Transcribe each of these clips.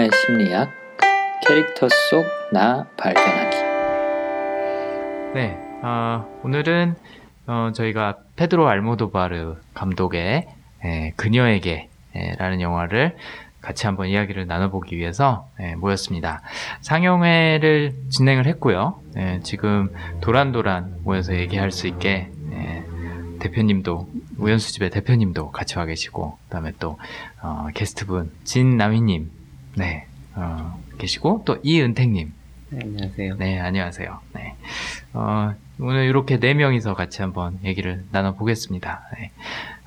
영화의 심리학, 캐릭터 속 나 발견하기. 네, 어, 오늘은 어, 저희가 페드로 알모도바르 감독의 에, 그녀에게 에, 라는 영화를 같이 한번 이야기를 나눠보기 위해서 에, 모였습니다. 상영회를 진행을 했고요. 에, 지금 도란도란 모여서 얘기할 수 있게 에, 대표님도 우연수집의 대표님도 같이 와 계시고 그다음에 또 어, 게스트분 진남희님 네 어, 계시고 또 이은택님 네, 안녕하세요. 네, 안녕하세요. 네. 어, 오늘 이렇게 네 명이서 같이 한번 얘기를 나눠 보겠습니다. 네.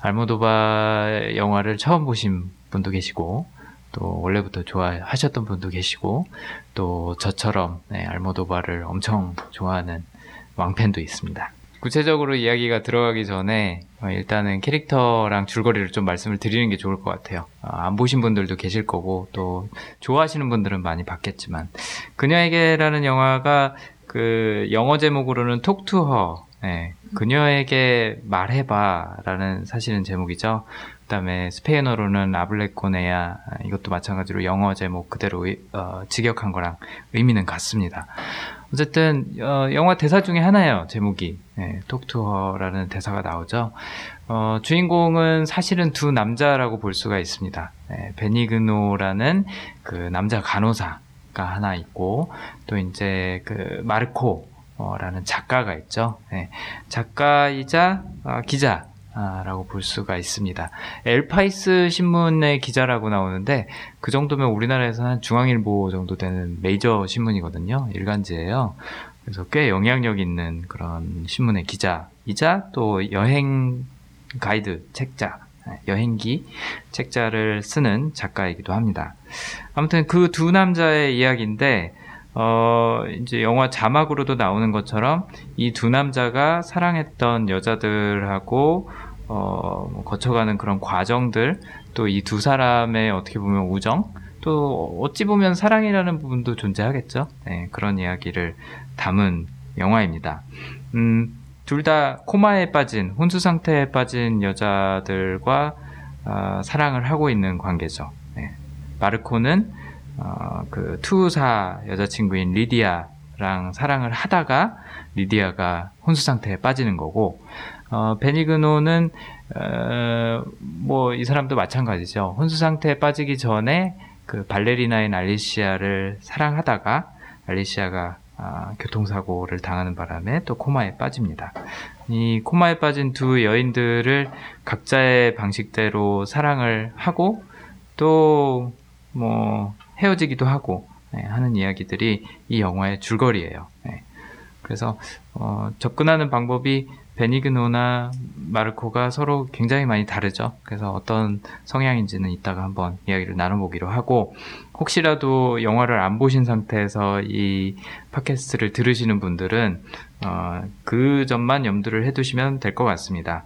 알모도바 영화를 처음 보신 분도 계시고, 또 원래부터 좋아하셨던 분도 계시고, 또 저처럼 네, 알모도바를 엄청 좋아하는 왕팬도 있습니다. 구체적으로 이야기가 들어가기 전에 어, 일단은 캐릭터랑 줄거리를 좀 말씀을 드리는 게 좋을 것 같아요. 어, 안 보신 분들도 계실 거고 또 좋아하시는 분들은 많이 봤겠지만 그녀에게라는 영화가 그 영어 제목으로는 Her 네, 그녀에게 말해봐라는 사실은 제목이죠. 그다음에 스페인어로는 아블레코네야 이것도 마찬가지로 영어 제목 그대로 어, 직역한 거랑 의미는 같습니다. 어쨌든 어, 영화 대사 중에 하나예요. 제목이 네, 톡투어라는 대사가 나오죠. 어, 주인공은 사실은 두 남자라고 볼 수가 있습니다. 네, 베니그노라는 그 남자 간호사가 하나 있고 또 이제 그 마르코 라는 작가가 있죠. 네, 작가이자 어, 기자 라고 볼 수가 있습니다. 엘파이스 신문의 기자라고 나오는데 그 정도면 우리나라에서 한 중앙일보 정도 되는 메이저 신문이거든요. 일간지예요. 그래서 꽤 영향력 있는 그런 신문의 기자이자 또 여행 가이드 책자, 여행기 책자를 쓰는 작가이기도 합니다. 아무튼 그 두 남자의 이야기인데 어, 이제 영화 자막으로도 나오는 것처럼 이 두 남자가 사랑했던 여자들하고 어, 뭐 거쳐가는 그런 과정들, 또 이 두 사람의 어떻게 보면 우정, 또 어찌 보면 사랑이라는 부분도 존재하겠죠. 네, 그런 이야기를 담은 영화입니다. 음, 둘 다 코마에 빠진, 혼수 상태에 빠진 여자들과 어, 사랑을 하고 있는 관계죠. 네. 마르코는 어, 그 투사 여자친구인 리디아랑 사랑을 하다가 리디아가 혼수 상태에 빠지는 거고 어, 베니그노는 어, 뭐이 사람도 마찬가지죠. 혼수 상태에 빠지기 전에 그 발레리나인 알리시아를 사랑하다가 알리시아가 아, 교통사고를 당하는 바람에 또 코마에 빠집니다. 이 코마에 빠진 두 여인들을 각자의 방식대로 사랑을 하고 또 뭐 헤어지기도 하고 네, 하는 이야기들이 이 영화의 줄거리예요. 네. 그래서 어, 접근하는 방법이 베니그노나 마르코가 서로 굉장히 많이 다르죠. 그래서 어떤 성향인지는 이따가 한번 이야기를 나눠보기로 하고 혹시라도 영화를 안 보신 상태에서 이 팟캐스트를 들으시는 분들은 어, 그 점만 염두를 해두시면 될 것 같습니다.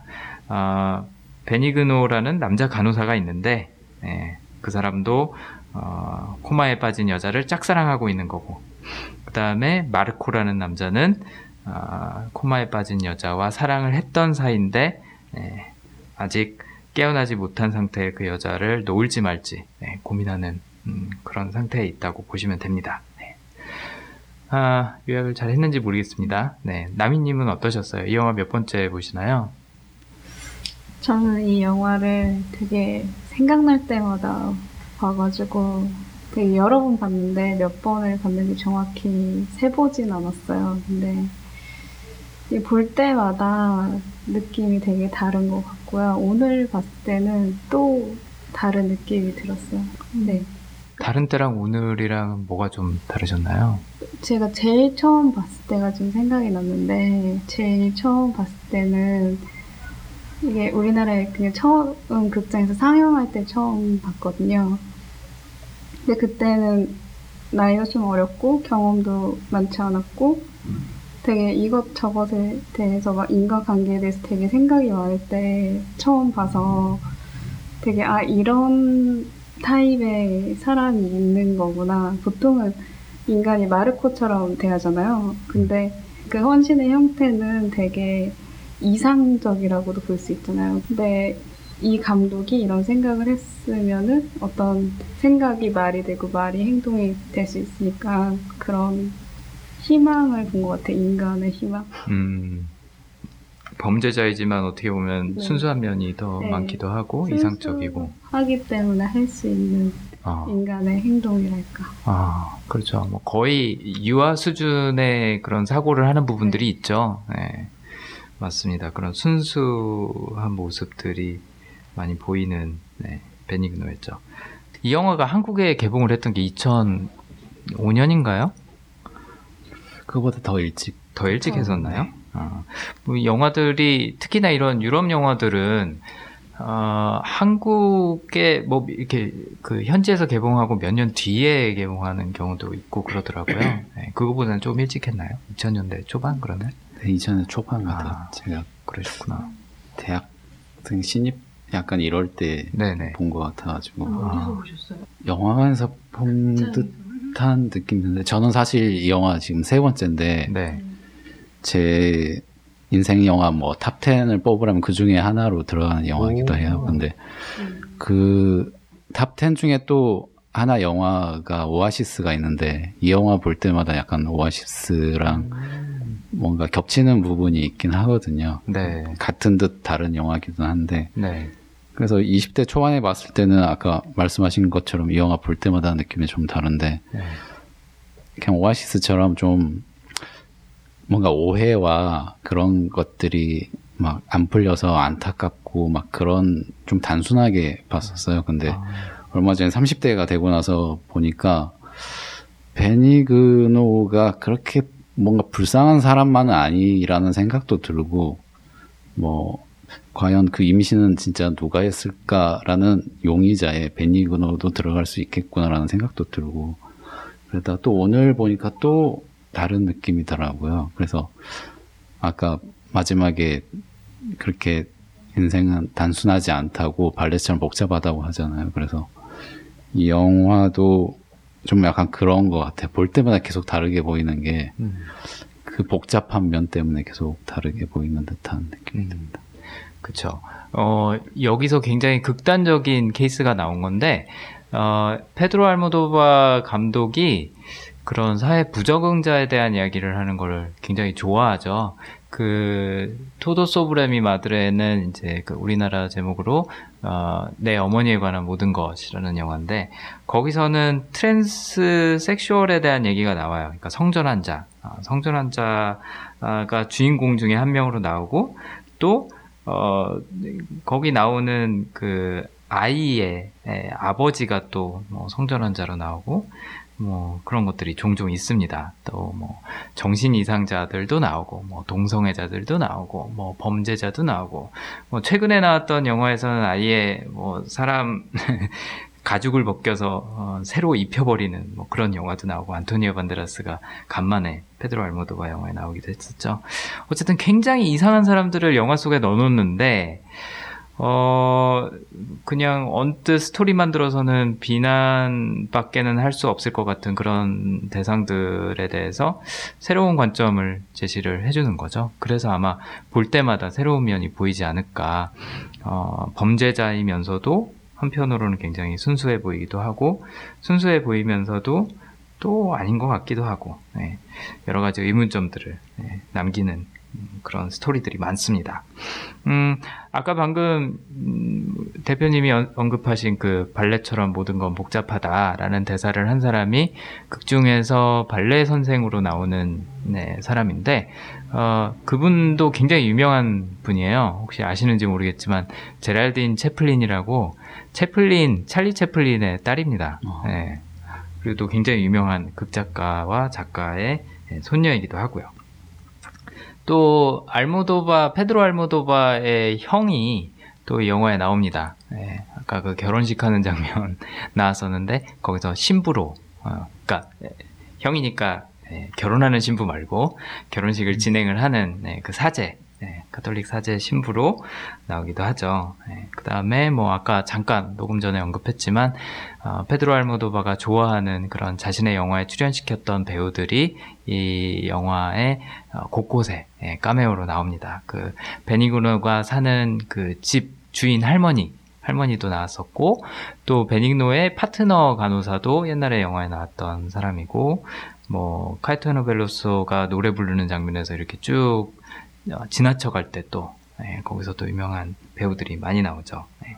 어, 베니그노라는 남자 간호사가 있는데 예, 그 사람도 어, 코마에 빠진 여자를 짝사랑하고 있는 거고 그 다음에 마르코라는 남자는 어, 코마에 빠진 여자와 사랑을 했던 사이인데 예, 아직 깨어나지 못한 상태의 그 여자를 놓을지 말지 예, 고민하는 음, 그런 상태에 있다고 보시면 됩니다. 네. 아, 요약을 잘 했는지 모르겠습니다. 네, 나미님은 어떠셨어요? 이 영화 몇 번째 보시나요? 저는 이 영화를 되게 생각날 때마다 봐가지고 되게 여러 번 봤는데 몇 번을 봤는지 정확히 세보진 않았어요. 근데 볼 때마다 느낌이 되게 다른 것 같고요. 오늘 봤을 때는 또 다른 느낌이 들었어요. 네. 다른 때랑 오늘이랑 뭐가 좀 다르셨나요? 제가 제일 처음 봤을 때가 좀 생각이 났는데, 제일 처음 봤을 때는 이게 우리나라에 그냥 처음 극장에서 상영할 때 처음 봤거든요. 근데 그때는 나이가 좀 어렸고 경험도 많지 않았고 되게 이것저것에 대해서 막 인과관계에 대해서 되게 생각이 많을 때 처음 봐서 되게 아 이런 타입의 사람이 있는 거구나. 보통은 인간이 마르코처럼 대하잖아요. 근데 그 헌신의 형태는 되게 이상적이라고도 볼 수 있잖아요. 근데 이 감독이 이런 생각을 했으면은 어떤 생각이 말이 되고 말이 행동이 될 수 있으니까 그런 희망을 본 것 같아 인간의 희망. 음, 범죄자이지만 어떻게 보면 네. 순수한 면이 더 네. 많기도 하고 이상적이고. 하기 때문에 할 수 있는 아, 인간의 행동이랄까. 아, 그렇죠. 뭐 거의 유아 수준의 그런 사고를 하는 부분들이 있죠. 네. 맞습니다. 그런 순수한 모습들이 많이 보이는 네, 베니그노였죠. 이 영화가 한국에 개봉을 했던 게 2005년인가요? 그거보다 더 일찍 더 일찍 어, 했었나요? 네. 아, 뭐 영화들이 특히나 이런 유럽 영화들은 어, 한국에 뭐 이렇게 그 현지에서 개봉하고 몇 년 뒤에 개봉하는 경우도 있고 그러더라고요. 네, 그거보다는 좀 일찍 했나요? 2000년대 초반 그러면? 네, 2000년 초반 같아요. 아. 제가 그러셨구나. 대학생 신입 약간 이럴 때 본. 것 같아가지고 아. 보셨어요? 영화관에서 본 듯 한 느낌인데 저는 사실 이 영화 지금 세 번째인데 네. 제 인생 영화 뭐 top 10을 뽑으라면 그 중에 하나로 들어가는 영화이기도 오. 해요. 근데 그 top 10 중에 또 하나 영화가 오아시스가 있는데 이 영화 볼 때마다 약간 오아시스랑 뭔가 겹치는 부분이 있긴 하거든요. 네. 같은 듯 다른 영화기도 한데 네. 그래서 20대 초반에 봤을 때는 아까 말씀하신 것처럼 이 영화 볼 때마다 느낌이 좀 다른데 네. 그냥 오아시스처럼 좀 뭔가 오해와 그런 것들이 막 안 풀려서 안타깝고 막 그런 좀 단순하게 봤었어요. 근데 아, 얼마 전에 30대가 되고 나서 보니까 베니그노가 그렇게 뭔가 불쌍한 사람만은 아니라는 생각도 들고 뭐 과연 그 임신은 진짜 누가 했을까라는 용의자의 베니그노도 들어갈 수 있겠구나라는 생각도 들고 그러다 또 오늘 보니까 또 다른 느낌이더라고요. 그래서 아까 마지막에 그렇게 인생은 단순하지 않다고 발레처럼 복잡하다고 하잖아요. 그래서 이 영화도 좀 약간 그런 것 같아요. 볼 때마다 계속 다르게 보이는 게그 음. 복잡한 면 때문에 계속 다르게 보이는 듯한 느낌이 음. 듭니다. 그쵸. 어, 여기서 굉장히 극단적인 케이스가 나온 건데, 어, 페드로 알모도바 감독이 그런 사회 부적응자에 대한 이야기를 하는 걸 굉장히 좋아하죠. 그, Todo sobre mi madre는 이제 그 우리나라 제목으로, 어, 내 어머니에 관한 모든 것이라는 영화인데, 거기서는 transsexual에 대한 얘기가 나와요. 그러니까 성전 환 자, 아, 성전 환 자가 주인공 중에 한 명으로 나오고, 또, 어, 거기 나오는 그 아이의 에, 아버지가 또 뭐 성전환자로 나오고 뭐 그런 것들이 종종 있습니다. 또 뭐 정신 이상자들도 나오고 뭐 동성애자들도 나오고 뭐 범죄자도 나오고 뭐 최근에 나왔던 영화에서는 아예 뭐 사람 가죽을 벗겨서 어, 새로 입혀버리는 뭐 그런 영화도 나오고 안토니오 반데라스가 간만에 페드로 알모도바 영화에 나오기도 했었죠. 어쨌든 굉장히 이상한 사람들을 영화 속에 넣어놓는데 어 그냥 언뜻 스토리만 들어서는 비난밖에는 할 수 없을 것 같은 그런 대상들에 대해서 새로운 관점을 제시를 해주는 거죠. 그래서 아마 볼 때마다 새로운 면이 보이지 않을까. 어, 범죄자이면서도 한편으로는 굉장히 순수해 보이기도 하고 순수해 보이면서도 또 아닌 것 같기도 하고 네, 여러 가지 의문점들을 네, 남기는 음, 그런 스토리들이 많습니다. 음, 아까 방금 음, 대표님이 언- 언급하신 그 발레처럼 모든 건 복잡하다라는 대사를 한 사람이 극 중에서 발레 선생으로 나오는 네, 사람인데 어, 그분도 굉장히 유명한 분이에요. 혹시 아시는지 모르겠지만 제랄딘 채플린이라고 채플린 찰리 채플린의 딸입니다. 어. 네. 그리고 또 굉장히 유명한 극작가와 작가의 예, 손녀이기도 하고요. 또 알모도바 페드로 알모도바의 형이 또이 영화에 나옵니다. 예, 아까 그 결혼식 하는 장면 나왔었는데 거기서 신부로 어, 그러니까 예, 형이니까 예, 결혼하는 신부 말고 결혼식을 진행을 하는 예, 그 사제 예, 가톨릭 사제 신부로 나오기도 하죠. 그 다음에 뭐 아까 잠깐 녹음 전에 언급했지만 어, 페드로 알모도바가 좋아하는 그런 자신의 영화에 출연시켰던 배우들이 이 영화의 어, 곳곳에 예, 카메오로 나옵니다. 그 베니그노가 사는 그 집 주인 할머니 할머니도 나왔었고 또 베니그노의 파트너 간호사도 옛날에 영화에 나왔던 사람이고 뭐 카에타노 벨로소가 노래 부르는 장면에서 이렇게 쭉 어, 지나쳐갈 때또 네, 거기서 또 유명한 배우들이 많이 나오죠. 네.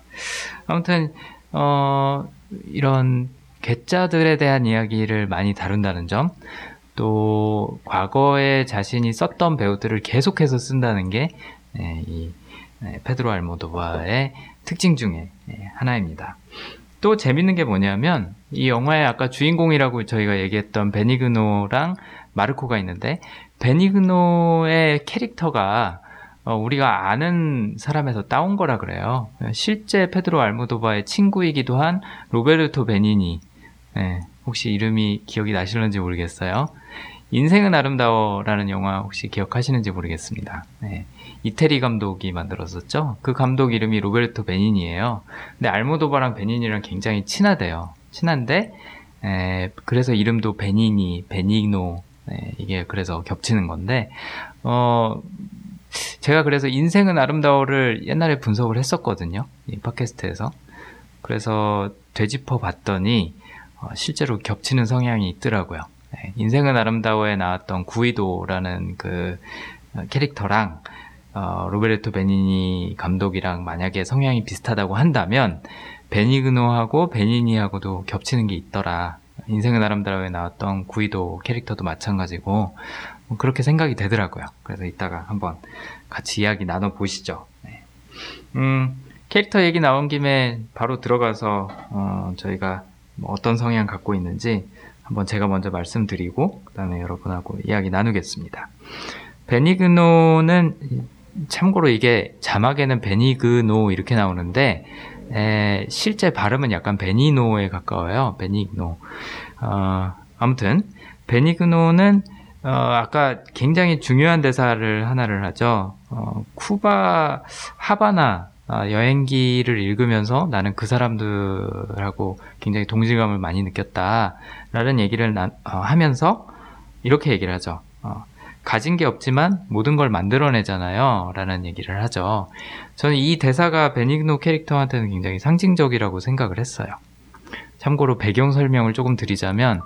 아무튼 어, 이런 괴짜들에 대한 이야기를 많이 다룬다는 점, 또 과거에 자신이 썼던 배우들을 계속해서 쓴다는 게 네, 이 네, 페드로 알모도바의 특징 중에 네, 하나입니다. 또 재밌는 게 뭐냐면 이 영화의 아까 주인공이라고 저희가 얘기했던 베니그노랑 마르코가 있는데 베니그노의 캐릭터가 어, 우리가 아는 사람에서 따온 거라 그래요. 실제 페드로 알모도바의 친구이기도 한 로베르토 베니니. 네, 혹시 이름이 기억이 나실는지 모르겠어요. 인생은 아름다워라는 영화 혹시 기억하시는지 모르겠습니다. 네, 이태리 감독이 만들었었죠. 그 감독 이름이 로베르토 베니니예요. 근데 알모도바랑 베니니랑 굉장히 친하대요. 친한데 에, 그래서 이름도 베니니, 베니노 네, 이게 그래서 겹치는 건데 어 제가 그래서 인생은 아름다워를 옛날에 분석을 했었거든요. 이 팟캐스트에서. 그래서 되짚어 봤더니 어, 실제로 겹치는 성향이 있더라고요. 네, 인생은 아름다워에 나왔던 구이도라는 그 어, 캐릭터랑 어, 로베르토 베니니 감독이랑 만약에 성향이 비슷하다고 한다면 베니그노하고 베니니하고도 겹치는 게 있더라. 인생은 아름다워에 나왔던 구이도 캐릭터도 마찬가지고 뭐 그렇게 생각이 되더라고요. 그래서 이따가 한번 같이 이야기 나눠 보시죠. 네. 음, 캐릭터 얘기 나온 김에 바로 들어가서 어, 저희가 뭐 어떤 성향 갖고 있는지 한번 제가 먼저 말씀드리고 그다음에 여러분하고 이야기 나누겠습니다. 베니그노는 참고로 이게 자막에는 베니그노 이렇게 나오는데 에, 실제 발음은 약간 베니노에 가까워요. 베니그노. 어, 아무튼 베니그노는 어, 아까 굉장히 중요한 대사를 하나를 하죠. 어, 쿠바 하바나 어, 여행기를 읽으면서 나는 그 사람들하고 굉장히 동질감을 많이 느꼈다라는 얘기를 나, 어, 하면서 이렇게 얘기를 하죠. 어, 가진 게 없지만 모든 걸 만들어내잖아요. 라는 얘기를 하죠. 저는 이 대사가 베니그노 캐릭터한테는 굉장히 상징적이라고 생각을 했어요. 참고로 배경 설명을 조금 드리자면,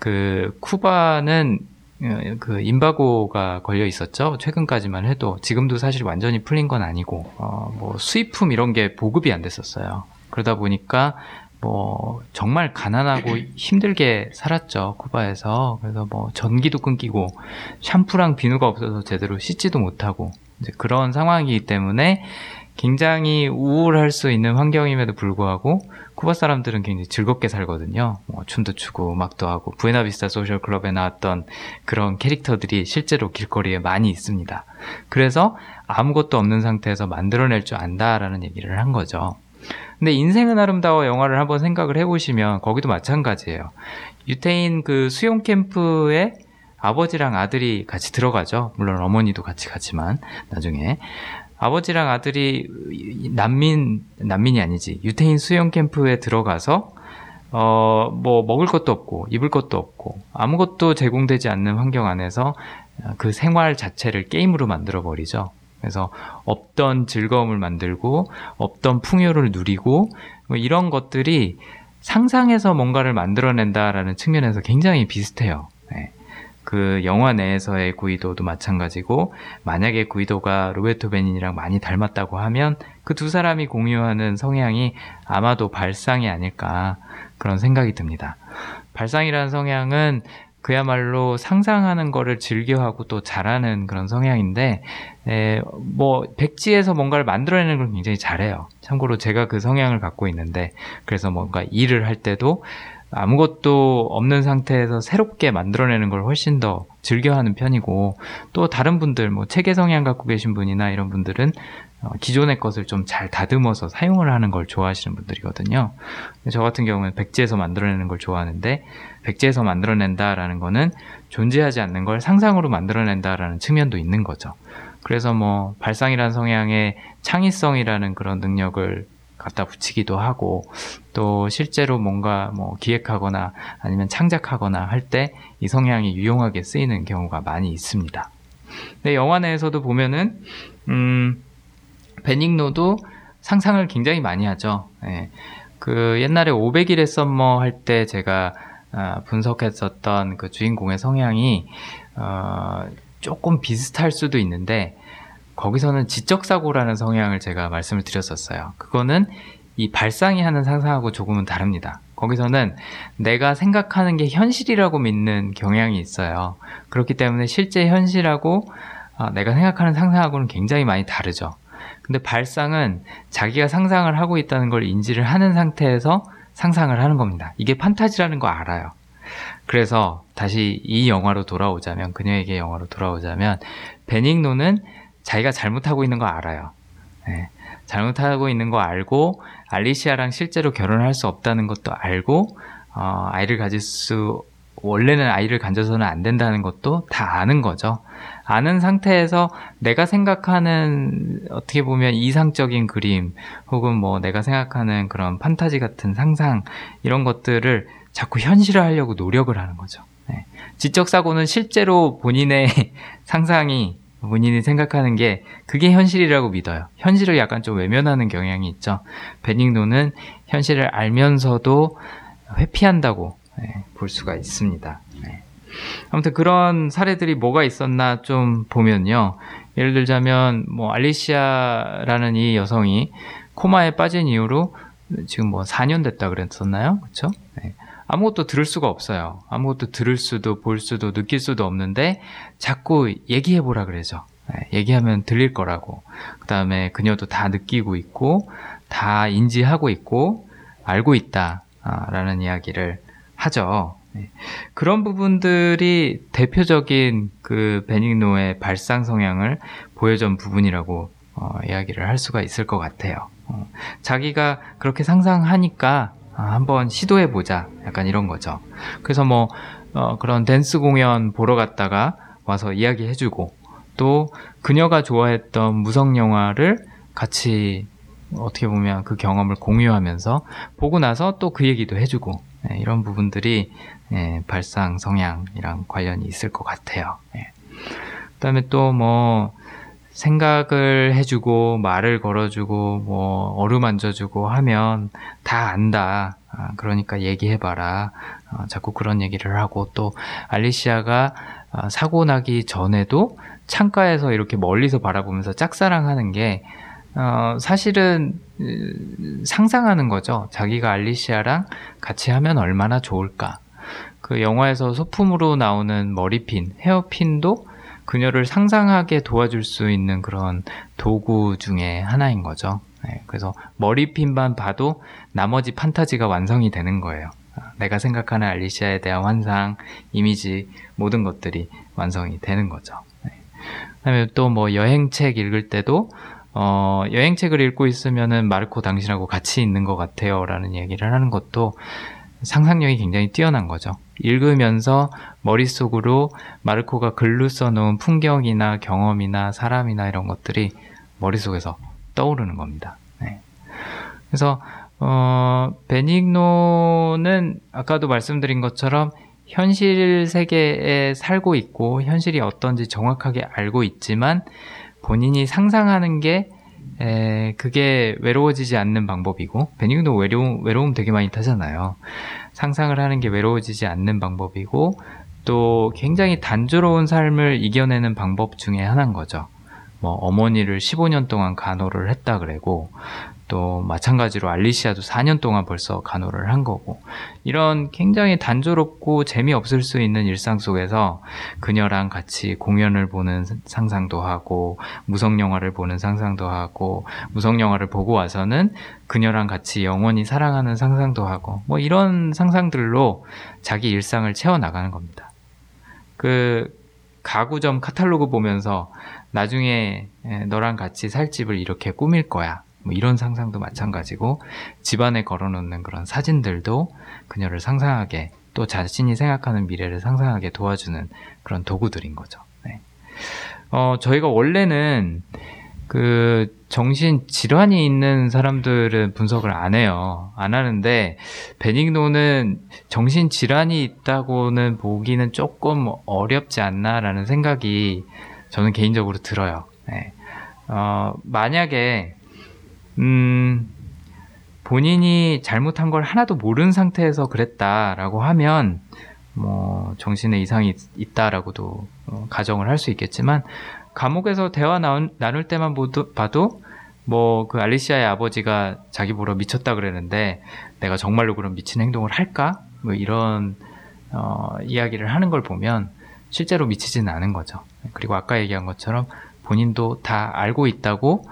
그, 쿠바는 어, 그 임바고가 걸려 있었죠. 최근까지만 해도 지금도 사실 완전히 풀린 건 아니고 어, 뭐 수입품 이런 게 보급이 안 됐었어요. 그러다 보니까 뭐 정말 가난하고 힘들게 살았죠 쿠바에서 그래서 뭐 전기도 끊기고 샴푸랑 비누가 없어서 제대로 씻지도 못하고 이제 그런 상황이기 때문에 굉장히 우울할 수 있는 환경임에도 불구하고 쿠바 사람들은 굉장히 즐겁게 살거든요. 뭐 춤도 추고 음악도 하고 부에나비스타 소셜 클럽에 나왔던 그런 캐릭터들이 실제로 길거리에 많이 있습니다. 그래서 아무것도 없는 상태에서 만들어낼 줄 안다라는 얘기를 한 거죠. 근데 인생은 아름다워 영화를 한번 생각을 해보시면 거기도 마찬가지예요. 유태인 그 수용 캠프에 아버지랑 아들이 같이 들어가죠. 물론 어머니도 같이 가지만 나중에 아버지랑 아들이 난민 난민이 아니지 유태인 수용 캠프에 들어가서 어 뭐 먹을 것도 없고 입을 것도 없고 아무것도 제공되지 않는 환경 안에서 그 생활 자체를 게임으로 만들어 버리죠. 그래서 없던 즐거움을 만들고 없던 풍요를 누리고 뭐 이런 것들이 상상해서 뭔가를 만들어낸다라는 측면에서 굉장히 비슷해요. 네. 그 영화 내에서의 구이도도 마찬가지고 만약에 구이도가 로베토 베닌이랑 많이 닮았다고 하면 그 두 사람이 공유하는 성향이 아마도 발상이 아닐까 그런 생각이 듭니다. 발상이라는 성향은 그야말로 상상하는 거를 즐겨하고 또 잘하는 그런 성향인데 에, 뭐 백지에서 뭔가를 만들어내는 걸 굉장히 잘해요. 참고로 제가 그 성향을 갖고 있는데 그래서 뭔가 일을 할 때도 아무것도 없는 상태에서 새롭게 만들어내는 걸 훨씬 더 즐겨하는 편이고 또 다른 분들 뭐 체계 성향 갖고 계신 분이나 이런 분들은 어, 기존의 것을 좀 잘 다듬어서 사용을 하는 걸 좋아하시는 분들이거든요. 저 같은 경우는 백지에서 만들어내는 걸 좋아하는데 백지에서 만들어낸다라는 거는 존재하지 않는 걸 상상으로 만들어낸다라는 측면도 있는 거죠. 그래서 뭐 발상이라는 성향의 창의성이라는 그런 능력을 갖다 붙이기도 하고 또 실제로 뭔가 뭐 기획하거나 아니면 창작하거나 할 때 이 성향이 유용하게 쓰이는 경우가 많이 있습니다. 근데 영화 내에서도 보면은 음 베닝노도 상상을 굉장히 많이 하죠. 예. 그 옛날에 500일의 썸머 할 때 제가 아, 분석했었던 그 주인공의 성향이 어, 조금 비슷할 수도 있는데 거기서는 지적사고라는 성향을 제가 말씀을 드렸었어요. 그거는 이 발상이 하는 상상하고 조금은 다릅니다. 거기서는 내가 생각하는 게 현실이라고 믿는 경향이 있어요. 그렇기 때문에 실제 현실하고 어, 내가 생각하는 상상하고는 굉장히 많이 다르죠. 근데 발상은 자기가 상상을 하고 있다는 걸 인지를 하는 상태에서 상상을 하는 겁니다. 이게 판타지라는 거 알아요. 그래서 다시 이 영화로 돌아오자면 그녀에게 영화로 돌아오자면 베닝노는 자기가 잘못하고 있는 거 알아요. 네. 잘못하고 있는 거 알고 알리시아랑 실제로 결혼할 수 없다는 것도 알고 어, 아이를 가질 수 원래는 아이를 가져서는 안 된다는 것도 다 아는 거죠. 아는 상태에서 내가 생각하는 어떻게 보면 이상적인 그림 혹은 뭐 내가 생각하는 그런 판타지 같은 상상 이런 것들을 자꾸 현실화하려고 노력을 하는 거죠. 네. 지적 사고는 실제로 본인의 상상이 본인이 생각하는 게 그게 현실이라고 믿어요. 현실을 약간 좀 외면하는 경향이 있죠. 베닝노는 현실을 알면서도 회피한다고 네, 볼 수가 있습니다. 네. 아무튼 그런 사례들이 뭐가 있었나 좀 보면요. 예를 들자면 뭐 알리시아라는 이 여성이 코마에 빠진 이후로 지금 뭐 4년 됐다 그랬었나요? 그렇죠? 네. 아무것도 들을 수가 없어요. 아무것도 들을 수도 볼 수도 느낄 수도 없는데 자꾸 얘기해 보라 그러죠. 네, 얘기하면 들릴 거라고. 그 다음에 그녀도 다 느끼고 있고 다 인지하고 있고 알고 있다라는 이야기를 하죠. 네. 그런 부분들이 대표적인 그 베닝노의 발상 성향을 보여준 부분이라고 어, 이야기를 할 수가 있을 것 같아요. 어, 자기가 그렇게 상상하니까 아, 한번 시도해 보자. 약간 이런 거죠. 그래서 뭐 어, 그런 댄스 공연 보러 갔다가 와서 이야기해 주고 또 그녀가 좋아했던 무성 영화를 같이 어떻게 보면 그 경험을 공유하면서 보고 나서 또 그 얘기도 해주고 네, 이런 부분들이 네, 발상 성향이랑 관련이 있을 것 같아요. 네. 그다음에 또뭐 생각을 해주고 말을 걸어주고 뭐 어루만져주고 하면 다 안다. 아, 그러니까 얘기해봐라. 어, 자꾸 그런 얘기를 하고 또 알리시아가 아, 사고 나기 전에도 창가에서 이렇게 멀리서 바라보면서 짝사랑하는 게 어, 사실은 음, 상상하는 거죠. 자기가 알리시아랑 같이 하면 얼마나 좋을까. 그 영화에서 소품으로 나오는 머리핀, 헤어핀도 그녀를 상상하게 도와줄 수 있는 그런 도구 중에 하나인 거죠. 네, 그래서 머리핀만 봐도 나머지 판타지가 완성이 되는 거예요. 내가 생각하는 알리시아에 대한 환상, 이미지, 모든 것들이 완성이 되는 거죠. 네. 그다음에 또 뭐 여행책 읽을 때도 어, 여행책을 읽고 있으면은 마르코 당신하고 같이 있는 것 같아요. 라는 얘기를 하는 것도 상상력이 굉장히 뛰어난 거죠. 읽으면서 머릿속으로 마르코가 글로 써놓은 풍경이나 경험이나 사람이나 이런 것들이 머릿속에서 떠오르는 겁니다. 네. 그래서, 어, 베닉노는 아까도 말씀드린 것처럼 현실 세계에 살고 있고 현실이 어떤지 정확하게 알고 있지만 본인이 상상하는 게 에, 그게 외로워지지 않는 방법이고 베닝도 외로움 외로움 되게 많이 타잖아요. 상상을 하는 게 외로워지지 않는 방법이고 또 굉장히 단조로운 삶을 이겨내는 방법 중에 하나인 거죠. 뭐 어머니를 15년 동안 간호를 했다 그래고 또 마찬가지로 알리시아도 4년 동안 벌써 간호를 한 거고 이런 굉장히 단조롭고 재미없을 수 있는 일상 속에서 그녀랑 같이 공연을 보는 상상도 하고 무성 영화를 보는 상상도 하고 무성 영화를 보고 와서는 그녀랑 같이 영원히 사랑하는 상상도 하고 뭐 이런 상상들로 자기 일상을 채워 나가는 겁니다. 그 가구점 카탈로그 보면서 나중에 너랑 같이 살 집을 이렇게 꾸밀 거야. 뭐 이런 상상도 마찬가지고 집안에 걸어놓는 그런 사진들도 그녀를 상상하게 또 자신이 생각하는 미래를 상상하게 도와주는 그런 도구들인 거죠. 네. 어, 저희가 원래는 그 정신 질환이 있는 사람들은 분석을 안 해요. 안 하는데 베닝노는 정신 질환이 있다고는 보기는 조금 어렵지 않나라는 생각이 저는 개인적으로 들어요. 네. 어, 만약에 음, 본인이 잘못한 걸 하나도 모르는 상태에서 그랬다라고 하면 뭐 정신에 이상이 있- 있다라고도 어, 가정을 할 수 있겠지만 감옥에서 대화 나온, 나눌 때만 보도, 봐도 뭐 그 알리시아의 아버지가 자기 보러 미쳤다 그랬는데 내가 정말로 그런 미친 행동을 할까? 뭐 이런 어, 이야기를 하는 걸 보면 실제로 미치지는 않은 거죠. 그리고 아까 얘기한 것처럼 본인도 다 알고 있다고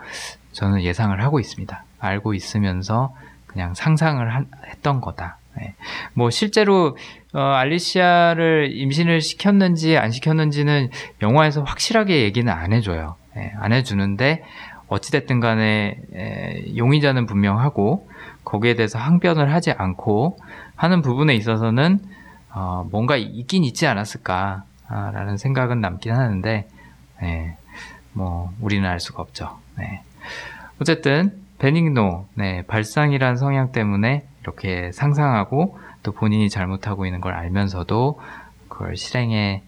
저는 예상을 하고 있습니다. 알고 있으면서 그냥 상상을 한- 했던 거다. 네. 뭐 실제로 어, 알리시아를 임신을 시켰는지 안 시켰는지는 영화에서 확실하게 얘기는 안 해줘요. 예, 안 해주는데 어찌됐든 간에 에, 용의자는 분명하고 거기에 대해서 항변을 하지 않고 하는 부분에 있어서는 어, 뭔가 있긴 있지 않았을까라는 생각은 남긴 하는데 예, 뭐 우리는 알 수가 없죠. 네. 어쨌든 베닝노 네, 발상이란 성향 때문에 이렇게 상상하고 또 본인이 잘못하고 있는 걸 알면서도 그걸 실행에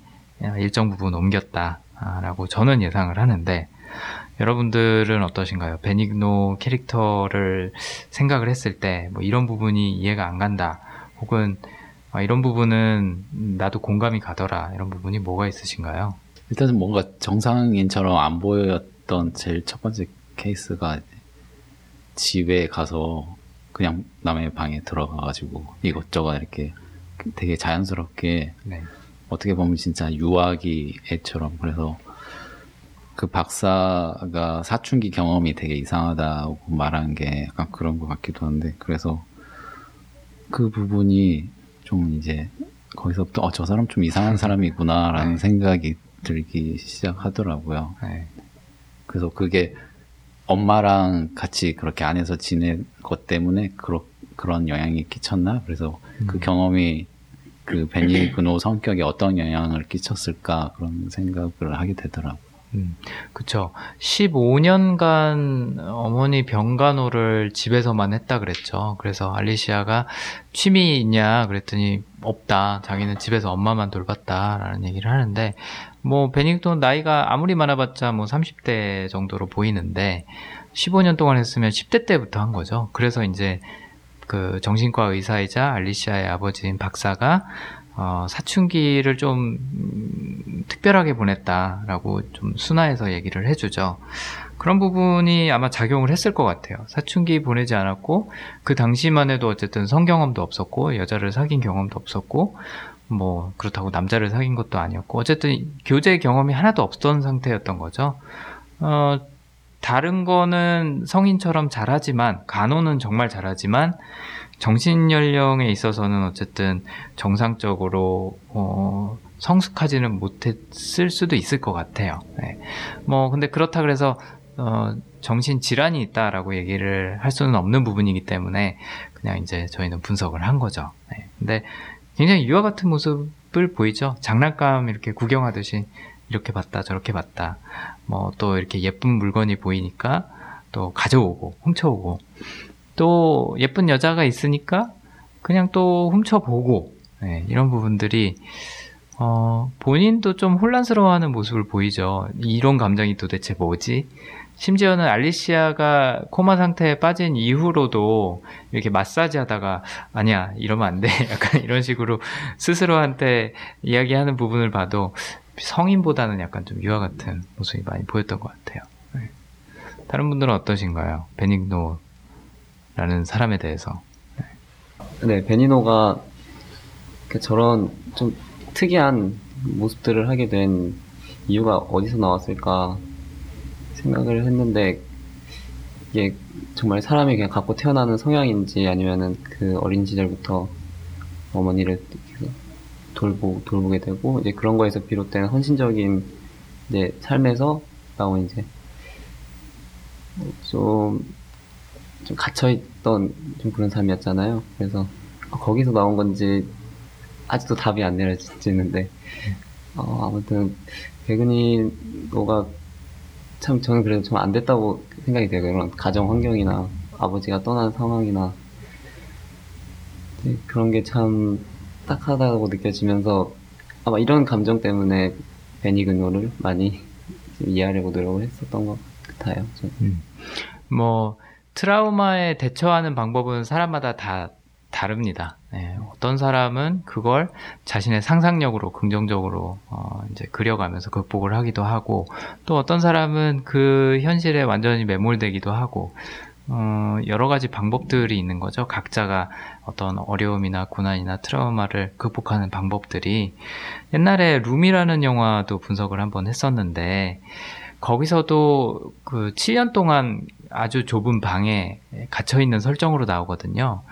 일정 부분 옮겼다라고 저는 예상을 하는데 여러분들은 어떠신가요? 베니그노 캐릭터를 생각을 했을 때 뭐 이런 부분이 이해가 안 간다 혹은 아, 이런 부분은 나도 공감이 가더라 이런 부분이 뭐가 있으신가요? 일단은 뭔가 정상인처럼 안 보였던 제일 첫 번째 케이스가 집에 가서 그냥 남의 방에 들어가가지고 이것저것 이렇게 되게 자연스럽게 네. 어떻게 보면 진짜 유아기 애처럼 그래서 그 박사가 사춘기 경험이 되게 이상하다고 말한 게 약간 그런 것 같기도 한데 그래서 그 부분이 좀 이제 거기서부터 어, 저 사람 좀 이상한 사람이구나라는 네. 생각이 들기 시작하더라고요. 네. 그래서 그게 엄마랑 같이 그렇게 안에서 지낸 것 때문에 그러, 그런 영향이 끼쳤나? 그래서 그 음. 경험이 그 베니 그노 성격에 어떤 영향을 끼쳤을까 그런 생각을 하게 되더라고요. 음, 그쵸. 15년간 어머니 병간호를 집에서만 했다 그랬죠. 그래서 알리시아가 취미 있냐 그랬더니 없다. 자기는 집에서 엄마만 돌봤다라는 얘기를 하는데 뭐 베닝턴 나이가 아무리 많아봤자 뭐 30대 정도로 보이는데 15년 동안 했으면 10대 때부터 한 거죠. 그래서 이제 그 정신과 의사이자 알리시아의 아버지인 박사가 어, 사춘기를 좀 음, 특별하게 보냈다라고 좀 순화해서 얘기를 해주죠. 그런 부분이 아마 작용을 했을 것 같아요. 사춘기 보내지 않았고 그 당시만 해도 어쨌든 성경험도 없었고 여자를 사귄 경험도 없었고 뭐 그렇다고 남자를 사귄 것도 아니었고 어쨌든 교제 경험이 하나도 없던 상태였던 거죠. 어, 다른 거는 성인처럼 잘하지만 간호는 정말 잘하지만 정신 연령에 있어서는 어쨌든 정상적으로 어, 성숙하지는 못했을 수도 있을 것 같아요. 네. 뭐 근데 그렇다 그래서 어, 정신 질환이 있다라고 얘기를 할 수는 없는 부분이기 때문에 그냥 이제 저희는 분석을 한 거죠. 네. 근데 굉장히 유아 같은 모습을 보이죠. 장난감 이렇게 구경하듯이 이렇게 봤다 저렇게 봤다. 뭐 또 이렇게 예쁜 물건이 보이니까 또 가져오고 훔쳐오고 또 예쁜 여자가 있으니까 그냥 또 훔쳐보고 네, 이런 부분들이 어, 본인도 좀 혼란스러워하는 모습을 보이죠. 이런 감정이 도대체 뭐지? 심지어는 알리시아가 코마 상태에 빠진 이후로도 이렇게 마사지 하다가 아니야 이러면 안 돼. 약간 이런 식으로 스스로한테 이야기하는 부분을 봐도 성인보다는 약간 좀 유아 같은 모습이 많이 보였던 것 같아요. 네. 다른 분들은 어떠신가요? 베닝노라는 사람에 대해서. 네, 베니노가 그 저런 좀 특이한 모습들을 하게 된 이유가 어디서 나왔을까 생각을 했는데 이게 정말 사람이 그냥 갖고 태어나는 성향인지 아니면은 그 어린 시절부터 어머니를 돌보, 돌보게 되고 이제 그런 거에서 비롯된 헌신적인 이제 삶에서 나온 이제 좀, 좀 갇혀있던 좀 그런 삶이었잖아요. 그래서 거기서 나온 건지 아직도 답이 안 내려지는데 어, 아무튼 백은희 너가 참 저는 그래도 좀 안 됐다고 생각이 돼요. 그런 가정 환경이나 아버지가 떠난 상황이나 네, 그런 게 참 딱하다고 느껴지면서 아마 이런 감정 때문에 베니그노를 많이 이해하려고 노력을 했었던 것 같아요. 저는. 뭐 트라우마에 대처하는 방법은 사람마다 다 다릅니다. 예, 어떤 사람은 그걸 자신의 상상력으로 긍정적으로 어, 이제 그려가면서 극복을 하기도 하고 또 어떤 사람은 그 현실에 완전히 매몰되기도 하고 어, 여러 가지 방법들이 있는 거죠. 각자가 어떤 어려움이나 고난이나 트라우마를 극복하는 방법들이 옛날에 룸이라는 영화도 분석을 한번 했었는데 거기서도 그 7년 동안 아주 좁은 방에 갇혀 있는 설정으로 나오거든요.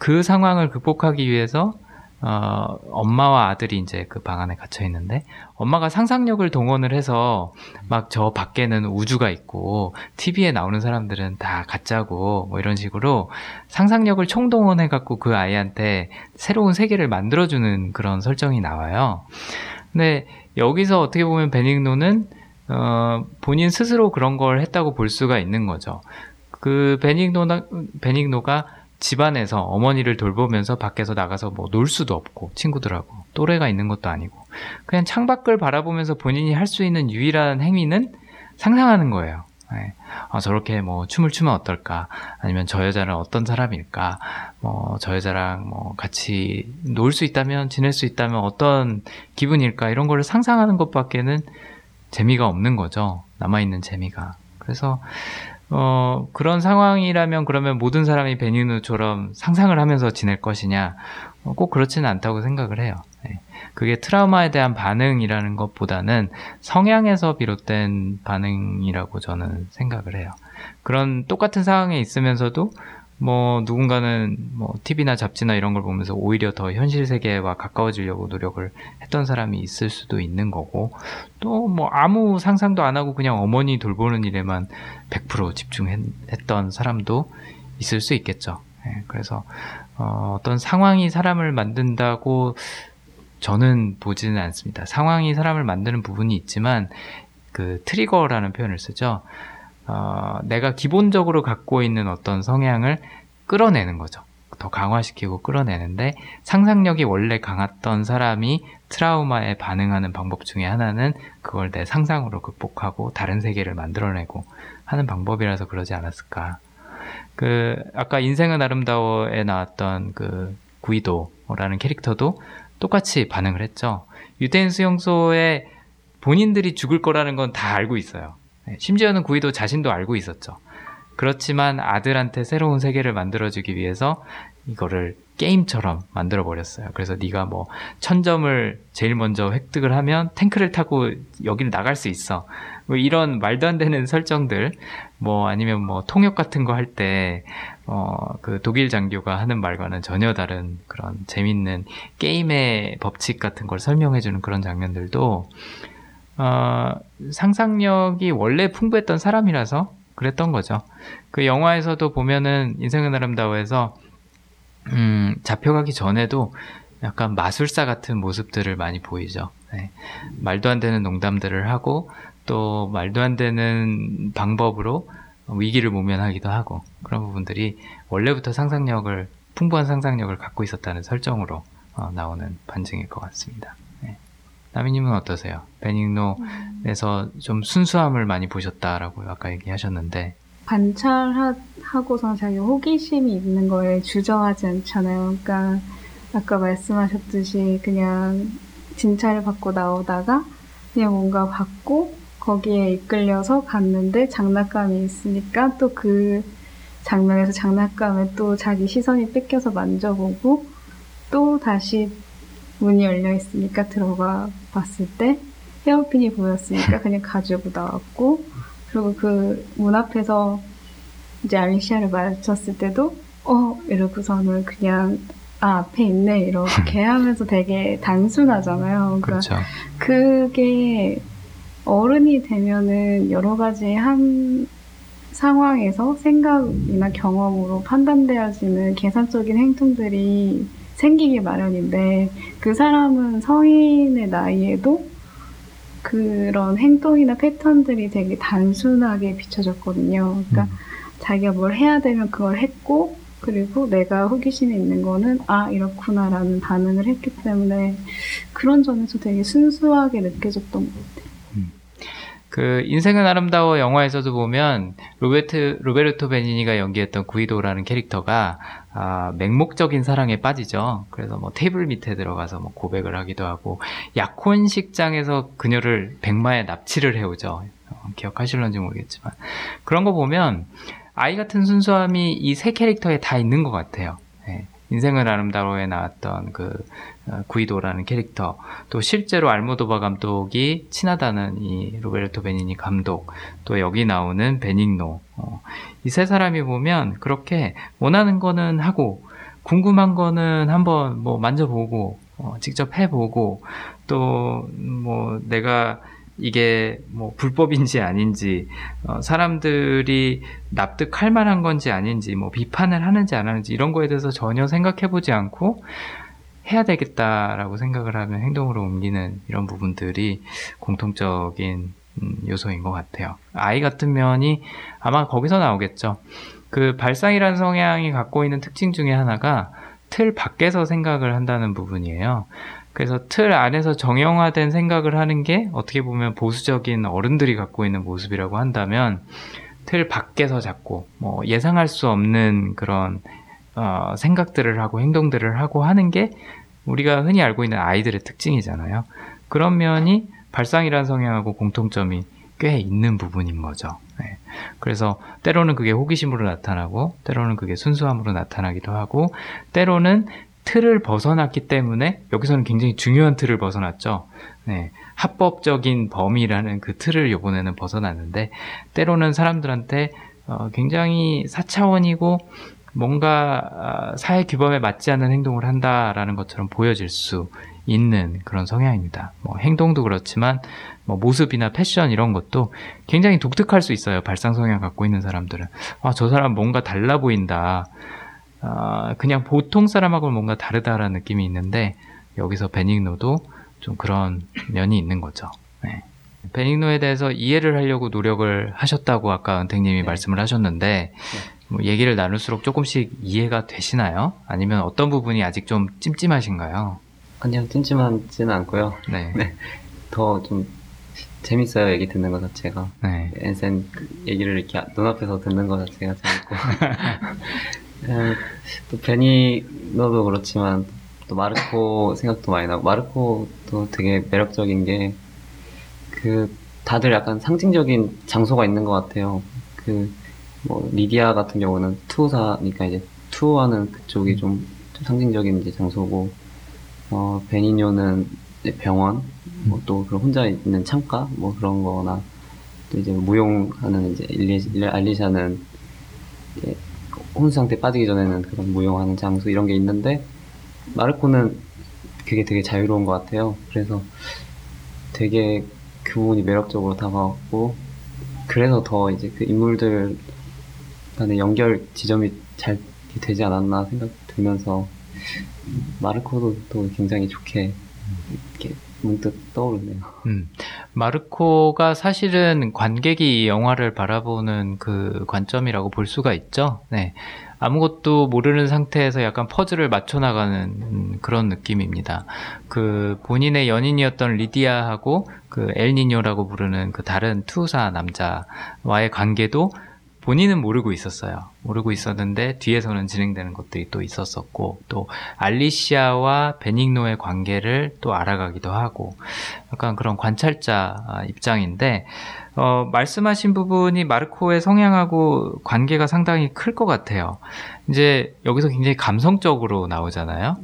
그 상황을 극복하기 위해서 어, 엄마와 아들이 이제 그 방 안에 갇혀 있는데 엄마가 상상력을 동원을 해서 막 저 밖에는 우주가 있고 TV에 나오는 사람들은 다 가짜고 뭐 이런 식으로 상상력을 총동원해 갖고 그 아이한테 새로운 세계를 만들어 주는 그런 설정이 나와요. 근데 여기서 어떻게 보면 베닝노는 어, 본인 스스로 그런 걸 했다고 볼 수가 있는 거죠. 그 베닝노나 베닝노가 집안에서 어머니를 돌보면서 밖에서 나가서 뭐 놀 수도 없고 친구들하고 또래가 있는 것도 아니고 그냥 창밖을 바라보면서 본인이 할 수 있는 유일한 행위는 상상하는 거예요. 네. 아, 저렇게 뭐 춤을 추면 어떨까? 아니면 저 여자는 어떤 사람일까? 뭐 저 여자랑 뭐 같이 놀 수 있다면 지낼 수 있다면 어떤 기분일까? 이런 거를 상상하는 것밖에는 재미가 없는 거죠. 남아 있는 재미가. 그래서 어, 그런 상황이라면 그러면 모든 사람이 베니누처럼 상상을 하면서 지낼 것이냐? 어, 꼭 그렇지는 않다고 생각을 해요. 네. 그게 트라우마에 대한 반응이라는 것보다는 성향에서 비롯된 반응이라고 저는 생각을 해요. 그런 똑같은 상황에 있으면서도 뭐 누군가는 뭐 TV나 잡지나 이런 걸 보면서 오히려 더 현실 세계와 가까워지려고 노력을 했던 사람이 있을 수도 있는 거고 또 뭐 아무 상상도 안 하고 그냥 어머니 돌보는 일에만 100% 집중했던 사람도 있을 수 있겠죠. 네, 그래서 어, 어떤 상황이 사람을 만든다고 저는 보지는 않습니다. 상황이 사람을 만드는 부분이 있지만 그 트리거라는 표현을 쓰죠. 어, 내가 기본적으로 갖고 있는 어떤 성향을 끌어내는 거죠. 더 강화시키고 끌어내는데 상상력이 원래 강했던 사람이 트라우마에 반응하는 방법 중에 하나는 그걸 내 상상으로 극복하고 다른 세계를 만들어내고 하는 방법이라서 그러지 않았을까. 그 아까 인생은 아름다워에 나왔던 그 구이도라는 캐릭터도 똑같이 반응을 했죠. 유대인 수용소에 본인들이 죽을 거라는 건 다 알고 있어요. 네, 심지어는 구이도 자신도 알고 있었죠. 그렇지만 아들한테 새로운 세계를 만들어주기 위해서 이거를 게임처럼 만들어 버렸어요. 그래서 네가 뭐 천점을 제일 먼저 획득을 하면 탱크를 타고 여기를 나갈 수 있어. 뭐 이런 말도 안 되는 설정들, 뭐 아니면 뭐 통역 같은 거 할 때, 어, 그 독일 장교가 하는 말과는 전혀 다른 그런 재밌는 게임의 법칙 같은 걸 설명해주는 그런 장면들도 어, 상상력이 원래 풍부했던 사람이라서 그랬던 거죠. 그 영화에서도 보면은 인생은 아름다워에서 음, 잡혀가기 전에도 약간 마술사 같은 모습들을 많이 보이죠. 네. 말도 안 되는 농담들을 하고 또 말도 안 되는 방법으로 위기를 모면하기도 하고 그런 부분들이 원래부터 상상력을 풍부한 상상력을 갖고 있었다는 설정으로 어, 나오는 반증일 것 같습니다. 나미님은 어떠세요? 베닝노에서 좀 순수함을 많이 보셨다라고 아까 얘기하셨는데 관찰하고서 자기 호기심이 있는 거에 주저하지 않잖아요. 그러니까 아까 말씀하셨듯이 그냥 진찰을 받고 나오다가 그냥 뭔가 받고 거기에 이끌려서 갔는데 장난감이 있으니까 또 그 장면에서 장난감에 또 자기 시선이 뺏겨서 만져보고 또 다시 문이 열려 있으니까 들어가 봤을 때 헤어핀이 보였으니까 그냥 가지고 나왔고 그리고 그 문 앞에서 이제 알리시아를 마주쳤을 때도 어 이러고서는 그냥 아 앞에 있네 이렇게 하면서 되게 단순하잖아요. 그러니까 그렇죠. 그게 어른이 되면은 여러 가지 한 상황에서 생각이나 경험으로 판단되어지는 계산적인 행동들이 생기기 마련인데 그 사람은 성인의 나이에도 그런 행동이나 패턴들이 되게 단순하게 비춰졌거든요. 그러니까 음. 자기가 뭘 해야 되면 그걸 했고 그리고 내가 호기심이 있는 거는 아 이렇구나라는 반응을 했기 때문에 그런 점에서 되게 순수하게 느껴졌던 것 같아요. 그 인생은 아름다워 영화에서도 보면 로베트 로베르토 베니니가 연기했던 구이도라는 캐릭터가 아, 맹목적인 사랑에 빠지죠. 그래서 뭐 테이블 밑에 들어가서 뭐 고백을 하기도 하고 약혼식장에서 그녀를 백마에 납치를 해오죠. 어, 기억하실런지 모르겠지만 그런 거 보면 아이 같은 순수함이 이 세 캐릭터에 다 있는 것 같아요. 네. 인생은 아름다워에 나왔던 그 어, 구이도라는 캐릭터 또 실제로 알모도바 감독이 친하다는 이 로베르토 베니니 감독 또 여기 나오는 베닝노 어, 이 세 사람이 보면 그렇게 원하는 거는 하고 궁금한 거는 한번 뭐 만져보고 어, 직접 해보고 또 뭐 내가 이게 뭐 불법인지 아닌지 어, 사람들이 납득할 만한 건지 아닌지 뭐 비판을 하는지 안 하는지 이런 거에 대해서 전혀 생각해 보지 않고 해야 되겠다라고 생각을 하면 행동으로 옮기는 이런 부분들이 공통적인 음, 요소인 것 같아요. 아이 같은 면이 아마 거기서 나오겠죠. 그 발상이라는 성향이 갖고 있는 특징 중에 하나가 틀 밖에서 생각을 한다는 부분이에요. 그래서 틀 안에서 정형화된 생각을 하는 게 어떻게 보면 보수적인 어른들이 갖고 있는 모습이라고 한다면 틀 밖에서 자꾸 뭐 예상할 수 없는 그런 어, 생각들을 하고 행동들을 하고 하는 게 우리가 흔히 알고 있는 아이들의 특징이잖아요. 그런 면이 발상이라는 성향하고 공통점이 꽤 있는 부분인 거죠. 네. 그래서 때로는 그게 호기심으로 나타나고, 때로는 그게 순수함으로 나타나기도 하고, 때로는 틀을 벗어났기 때문에 여기서는 굉장히 중요한 틀을 벗어났죠. 네. 합법적인 범위라는 그 틀을 이번에는 벗어났는데, 때로는 사람들한테 어, 굉장히 사차원이고 뭔가 아, 사회 규범에 맞지 않는 행동을 한다라는 것처럼 보여질 수 있는 그런 성향입니다. 뭐 행동도 그렇지만 뭐 모습이나 패션 이런 것도 굉장히 독특할 수 있어요. 발상 성향 갖고 있는 사람들은 아, 저 사람 뭔가 달라 보인다. 아, 그냥 보통 사람하고는 뭔가 다르다라는 느낌이 있는데 여기서 베닝노도 좀 그런 면이 있는 거죠. 네. 베닝노에 대해서 이해를 하려고 노력을 하셨다고 아까 은택님이 네. 말씀을 하셨는데 뭐 얘기를 나눌수록 조금씩 이해가 되시나요? 아니면 어떤 부분이 아직 좀 찜찜하신가요? 아니요, 찜찜하지는 않고요. 네. 네. 더 좀 재밌어요, 얘기 듣는 것 자체가. 네. 엔센 그 얘기를 이렇게 눈앞에서 듣는 것 자체가 재밌고. 음, 또 베니너도 그렇지만 또 마르코 생각도 많이 나고 마르코도 되게 매력적인 게 그 다들 약간 상징적인 장소가 있는 것 같아요. 그 뭐 리디아 같은 경우는 투사니까 이제 투어하는 그쪽이 좀, 좀 상징적인 이제 장소고 어 베니뇨는 병원 뭐 또 그런 혼자 있는 창가 뭐 그런 거나 또 이제 무용하는 이제 일리, 알리샤는 이제 혼수 상태 빠지기 전에는 그런 무용하는 장소 이런 게 있는데 마르코는 그게 되게 자유로운 것 같아요. 그래서 되게 그 부분이 매력적으로 다가왔고 그래서 더 이제 그 인물들 간의 연결 지점이 잘 되지 않았나 생각 들면서 마르코도 또 굉장히 좋게 이렇게 문득 떠오르네요. 음, 마르코가 사실은 관객이 이 영화를 바라보는 그 관점이라고 볼 수가 있죠. 네. 아무것도 모르는 상태에서 약간 퍼즐을 맞춰나가는 음, 그런 느낌입니다. 그 본인의 연인이었던 리디아하고 그 엘니뇨라고 부르는 그 다른 투사 남자와의 관계도 본인은 모르고 있었어요. 모르고 있었는데 뒤에서는 진행되는 것들이 또 있었었고 또 알리시아와 베닝노의 관계를 또 알아가기도 하고 약간 그런 관찰자 아, 입장인데 어, 말씀하신 부분이 마르코의 성향하고 관계가 상당히 클 것 같아요. 이제 여기서 굉장히 감성적으로 나오잖아요.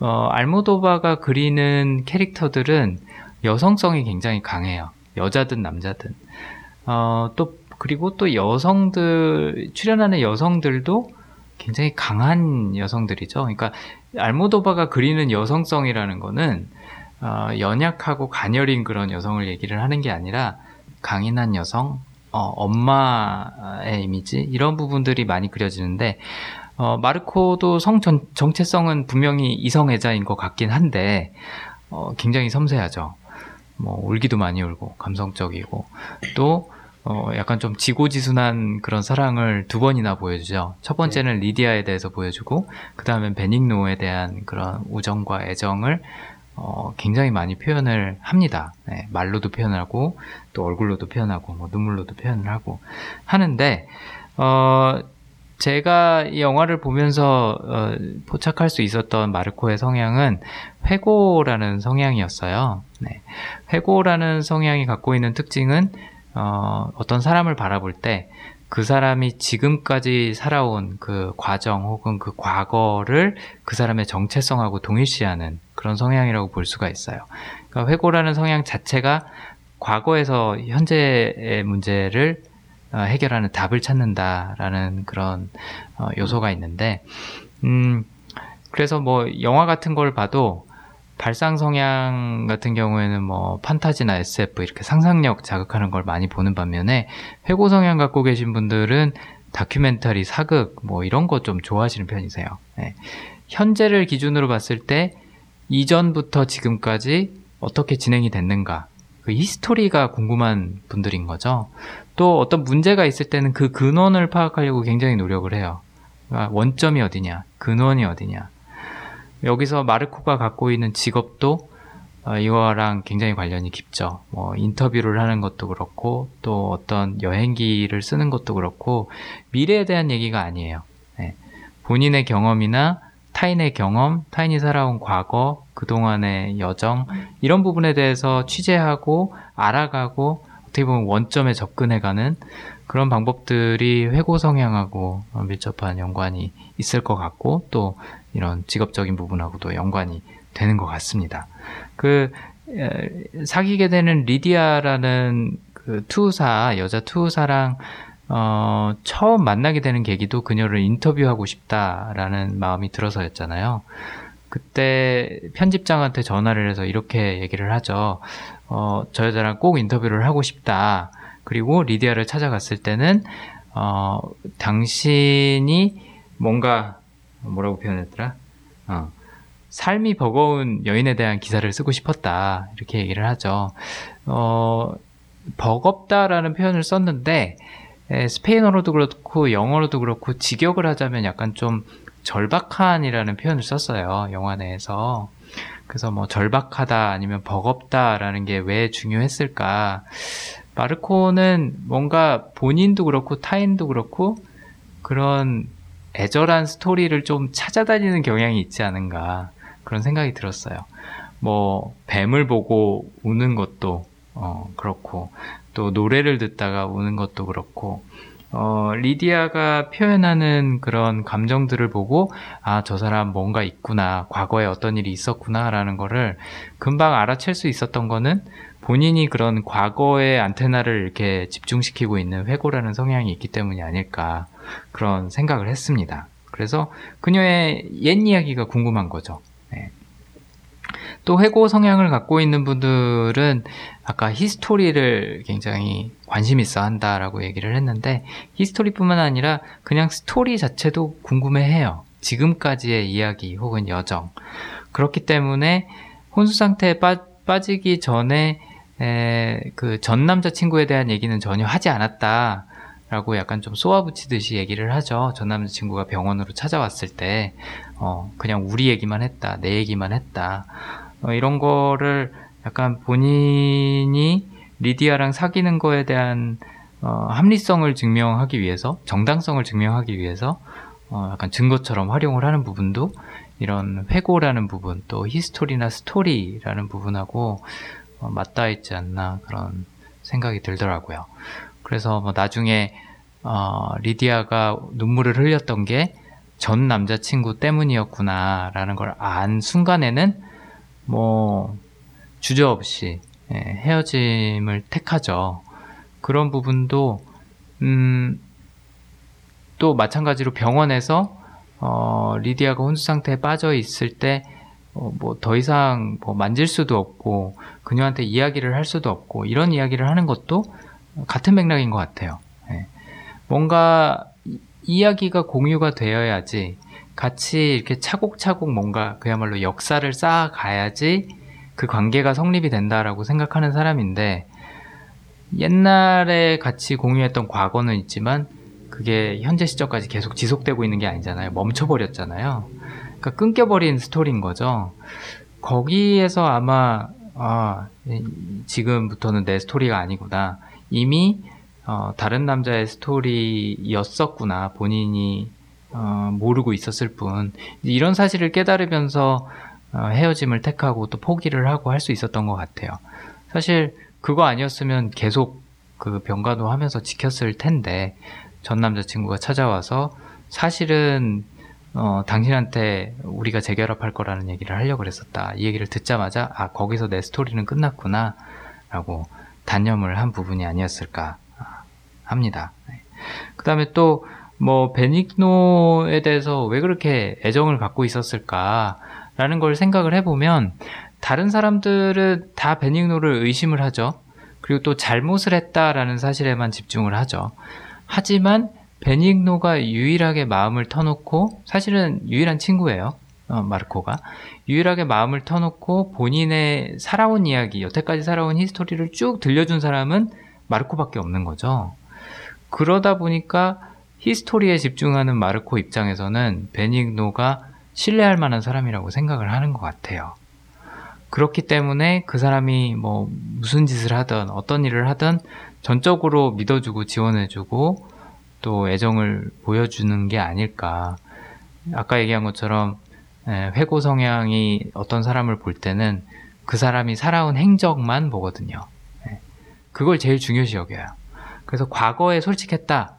어, 알모도바가 그리는 캐릭터들은 여성성이 굉장히 강해요. 여자든 남자든. 어, 또 그리고 또 여성들 출연하는 여성들도 굉장히 강한 여성들이죠. 그러니까 알모도바가 그리는 여성성이라는 거는 어, 연약하고 가녀린 그런 여성을 얘기를 하는 게 아니라 강인한 여성, 어, 엄마의 이미지 이런 부분들이 많이 그려지는데 어, 마르코도 성 전, 정체성은 분명히 이성애자인 것 같긴 한데 어, 굉장히 섬세하죠. 뭐 울기도 많이 울고 감성적이고 또 어, 약간 좀 지고지순한 그런 사랑을 두 번이나 보여주죠. 첫 번째는 리디아에 대해서 보여주고, 그 다음엔 베닝노에 대한 그런 우정과 애정을 어, 굉장히 많이 표현을 합니다. 네, 말로도 표현하고 또 얼굴로도 표현하고 뭐 눈물로도 표현을 하고 하는데 어, 제가 이 영화를 보면서 어, 포착할 수 있었던 마르코의 성향은 회고라는 성향이었어요. 네. 회고라는 성향이 갖고 있는 특징은 어, 어떤 사람을 바라볼 때 그 사람이 지금까지 살아온 그 과정 혹은 그 과거를 그 사람의 정체성하고 동일시하는 그런 성향이라고 볼 수가 있어요. 그러니까 회고라는 성향 자체가 과거에서 현재의 문제를 어, 해결하는 답을 찾는다라는 그런 어, 요소가 있는데, 음, 그래서 뭐 영화 같은 걸 봐도 발상 성향 같은 경우에는 뭐 판타지나 SF 이렇게 상상력 자극하는 걸 많이 보는 반면에 회고 성향 갖고 계신 분들은 다큐멘터리, 사극 뭐 이런 거 좀 좋아하시는 편이세요. 네. 현재를 기준으로 봤을 때 이전부터 지금까지 어떻게 진행이 됐는가 그 히스토리가 궁금한 분들인 거죠. 또 어떤 문제가 있을 때는 그 근원을 파악하려고 굉장히 노력을 해요. 그러니까 원점이 어디냐, 근원이 어디냐. 여기서 마르코가 갖고 있는 직업도 어, 이거랑 굉장히 관련이 깊죠. 뭐 인터뷰를 하는 것도 그렇고 또 어떤 여행기를 쓰는 것도 그렇고 미래에 대한 얘기가 아니에요. 네. 본인의 경험이나 타인의 경험, 타인이 살아온 과거, 그동안의 여정 이런 부분에 대해서 취재하고 알아가고 어떻게 보면 원점에 접근해가는 그런 방법들이 회고 성향하고 밀접한 연관이 있을 것 같고 또 이런 직업적인 부분하고도 연관이 되는 것 같습니다. 그 사귀게 되는 리디아라는 그 투사 여자 투사랑 어, 처음 만나게 되는 계기도 그녀를 인터뷰하고 싶다라는 마음이 들어서였잖아요. 그때 편집장한테 전화를 해서 이렇게 얘기를 하죠. 어, 저 여자랑 꼭 인터뷰를 하고 싶다. 그리고 리디아를 찾아갔을 때는 어, 당신이 뭔가 뭐라고 표현했더라? 어, 삶이 버거운 여인에 대한 기사를 쓰고 싶었다. 이렇게 얘기를 하죠. 어, 버겁다라는 표현을 썼는데 에, 스페인어로도 그렇고 영어로도 그렇고 직역을 하자면 약간 좀 절박한이라는 표현을 썼어요. 영화 내에서. 그래서 뭐 절박하다 아니면 버겁다라는 게 왜 중요했을까? 마르코는 뭔가 본인도 그렇고 타인도 그렇고 그런 애절한 스토리를 좀 찾아다니는 경향이 있지 않은가 그런 생각이 들었어요. 뭐 뱀을 보고 우는 것도 어, 그렇고 또 노래를 듣다가 우는 것도 그렇고 어, 리디아가 표현하는 그런 감정들을 보고 아 저 사람 뭔가 있구나 과거에 어떤 일이 있었구나라는 거를 금방 알아챌 수 있었던 거는 본인이 그런 과거의 안테나를 이렇게 집중시키고 있는 회고라는 성향이 있기 때문이 아닐까 그런 생각을 했습니다. 그래서 그녀의 옛 이야기가 궁금한 거죠. 네. 또 회고 성향을 갖고 있는 분들은 아까 history를 굉장히 관심 있어 한다라고 얘기를 했는데 history뿐만 아니라 그냥 스토리 자체도 궁금해 해요. 지금까지의 이야기 혹은 여정. 그렇기 때문에 혼수 상태에 빠, 빠지기 전에 그 전 남자친구에 대한 얘기는 전혀 하지 않았다. 라고 약간 좀 쏘아붙이듯이 얘기를 하죠. 전 남자친구가 병원으로 찾아왔을 때, 어, 그냥 우리 얘기만 했다. 내 얘기만 했다. 어, 이런 거를 약간 본인이 리디아랑 사귀는 거에 대한 어, 합리성을 증명하기 위해서, 정당성을 증명하기 위해서 어, 약간 증거처럼 활용을 하는 부분도 이런 회고라는 부분, 또 history나 스토리라는 부분하고 어, 맞닿아 있지 않나 그런 생각이 들더라고요. 그래서 뭐 나중에 어, 리디아가 눈물을 흘렸던 게 전 남자친구 때문이었구나라는 걸 안 순간에는 뭐 주저없이 예, 헤어짐을 택하죠. 그런 부분도 음, 또 마찬가지로 병원에서 어, 리디아가 혼수 상태에 빠져 있을 때 어, 뭐더 이상 뭐 만질 수도 없고 그녀한테 이야기를 할 수도 없고 이런 이야기를 하는 것도 같은 맥락인 것 같아요. 예. 뭔가 이야기가 공유가 되어야지 같이 이렇게 차곡차곡 뭔가 그야말로 역사를 쌓아가야지 그 관계가 성립이 된다라고 생각하는 사람인데 옛날에 같이 공유했던 과거는 있지만 그게 현재 시점까지 계속 지속되고 있는 게 아니잖아요. 멈춰버렸잖아요. 그러니까 끊겨버린 스토리인 거죠. 거기에서 아마 아, 지금부터는 내 스토리가 아니구나. 이미 어, 다른 남자의 스토리였었구나. 본인이 어, 모르고 있었을 뿐. 이런 사실을 깨달으면서 어, 헤어짐을 택하고 또 포기를 하고 할 수 있었던 것 같아요. 사실 그거 아니었으면 계속 그 병간호 하면서 지켰을 텐데 전 남자친구가 찾아와서 사실은 어, 당신한테 우리가 재결합할 거라는 얘기를 하려고 그랬었다. 이 얘기를 듣자마자, 아, 거기서 내 스토리는 끝났구나. 라고 단념을 한 부분이 아니었을까 합니다. 네. 그 다음에 또, 뭐, 베닉노에 대해서 왜 그렇게 애정을 갖고 있었을까라는 걸 생각을 해보면, 다른 사람들은 다 베닉노를 의심을 하죠. 그리고 또 잘못을 했다라는 사실에만 집중을 하죠. 하지만 베닉노가 유일하게 마음을 터놓고 사실은 유일한 친구예요. 어, 마르코가 유일하게 마음을 터놓고 본인의 살아온 이야기, 여태까지 살아온 history를 쭉 들려준 사람은 마르코밖에 없는 거죠. 그러다 보니까 history에 집중하는 마르코 입장에서는 베니그노가 신뢰할 만한 사람이라고 생각을 하는 것 같아요. 그렇기 때문에 그 사람이 뭐 무슨 짓을 하든 어떤 일을 하든 전적으로 믿어주고 지원해주고 또 애정을 보여주는 게 아닐까. 아까 얘기한 것처럼 예, 회고 성향이 어떤 사람을 볼 때는 그 사람이 살아온 행적만 보거든요. 예, 그걸 제일 중요시 여겨요. 그래서 과거에 솔직했다.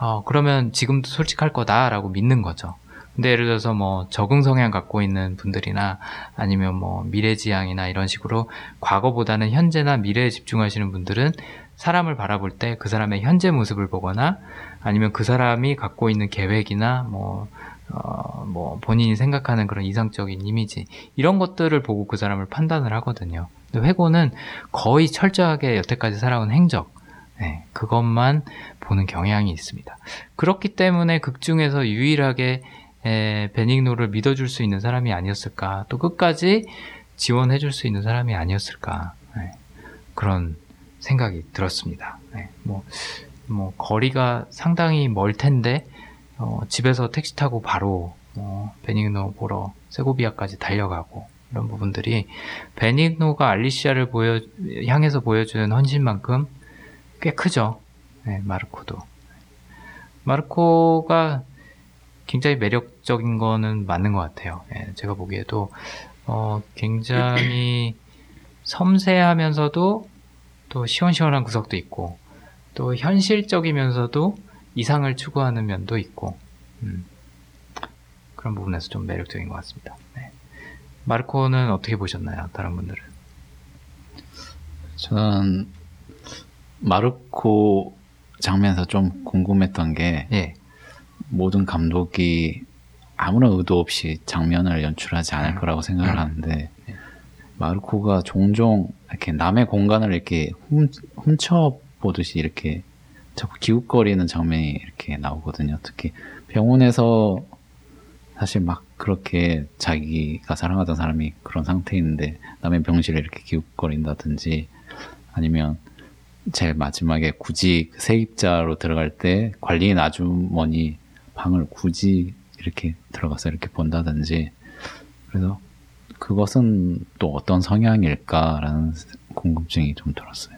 어, 그러면 지금도 솔직할 거다라고 믿는 거죠. 근데 예를 들어서 뭐 적응 성향 갖고 있는 분들이나 아니면 뭐 미래지향이나 이런 식으로 과거보다는 현재나 미래에 집중하시는 분들은 사람을 바라볼 때 그 사람의 현재 모습을 보거나 아니면 그 사람이 갖고 있는 계획이나 뭐, 어, 뭐 본인이 생각하는 그런 이상적인 이미지 이런 것들을 보고 그 사람을 판단을 하거든요. 근데 회고는 거의 철저하게 여태까지 살아온 행적 네, 그것만 보는 경향이 있습니다. 그렇기 때문에 극 중에서 유일하게 에, 베닉노를 믿어줄 수 있는 사람이 아니었을까, 또 끝까지 지원해줄 수 있는 사람이 아니었을까, 네, 그런 생각이 들었습니다. 네, 뭐, 뭐, 거리가 상당히 멀 텐데, 어, 집에서 택시 타고 바로, 어, 베니그노 보러 세고비아까지 달려가고, 이런 부분들이, 베니그노가 알리시아를 보여, 향해서 보여주는 헌신만큼 꽤 크죠. 네, 마르코도. 마르코가 굉장히 매력적인 거는 맞는 것 같아요. 네, 제가 보기에도, 어, 굉장히 섬세하면서도 또 시원시원한 구석도 있고 또 현실적이면서도 이상을 추구하는 면도 있고 음, 그런 부분에서 좀 매력적인 것 같습니다. 네. 마르코는 어떻게 보셨나요? 다른 분들은? 저는 마르코 장면에서 좀 궁금했던 게 예. 모든 감독이 아무런 의도 없이 장면을 연출하지 않을 거라고 생각을 하는데 마르코가 종종 이렇게 남의 공간을 이렇게 훔, 훔쳐 보듯이 이렇게 자꾸 기웃거리는 장면이 이렇게 나오거든요. 특히 병원에서 사실 막 그렇게 자기가 사랑하던 사람이 그런 상태인데 남의 병실에 이렇게 기웃거린다든지 아니면 제일 마지막에 굳이 세입자로 들어갈 때 관리인 아주머니 방을 굳이 이렇게 들어가서 이렇게 본다든지 그래서 그것은 또 어떤 성향일까라는 궁금증이 좀 들었어요.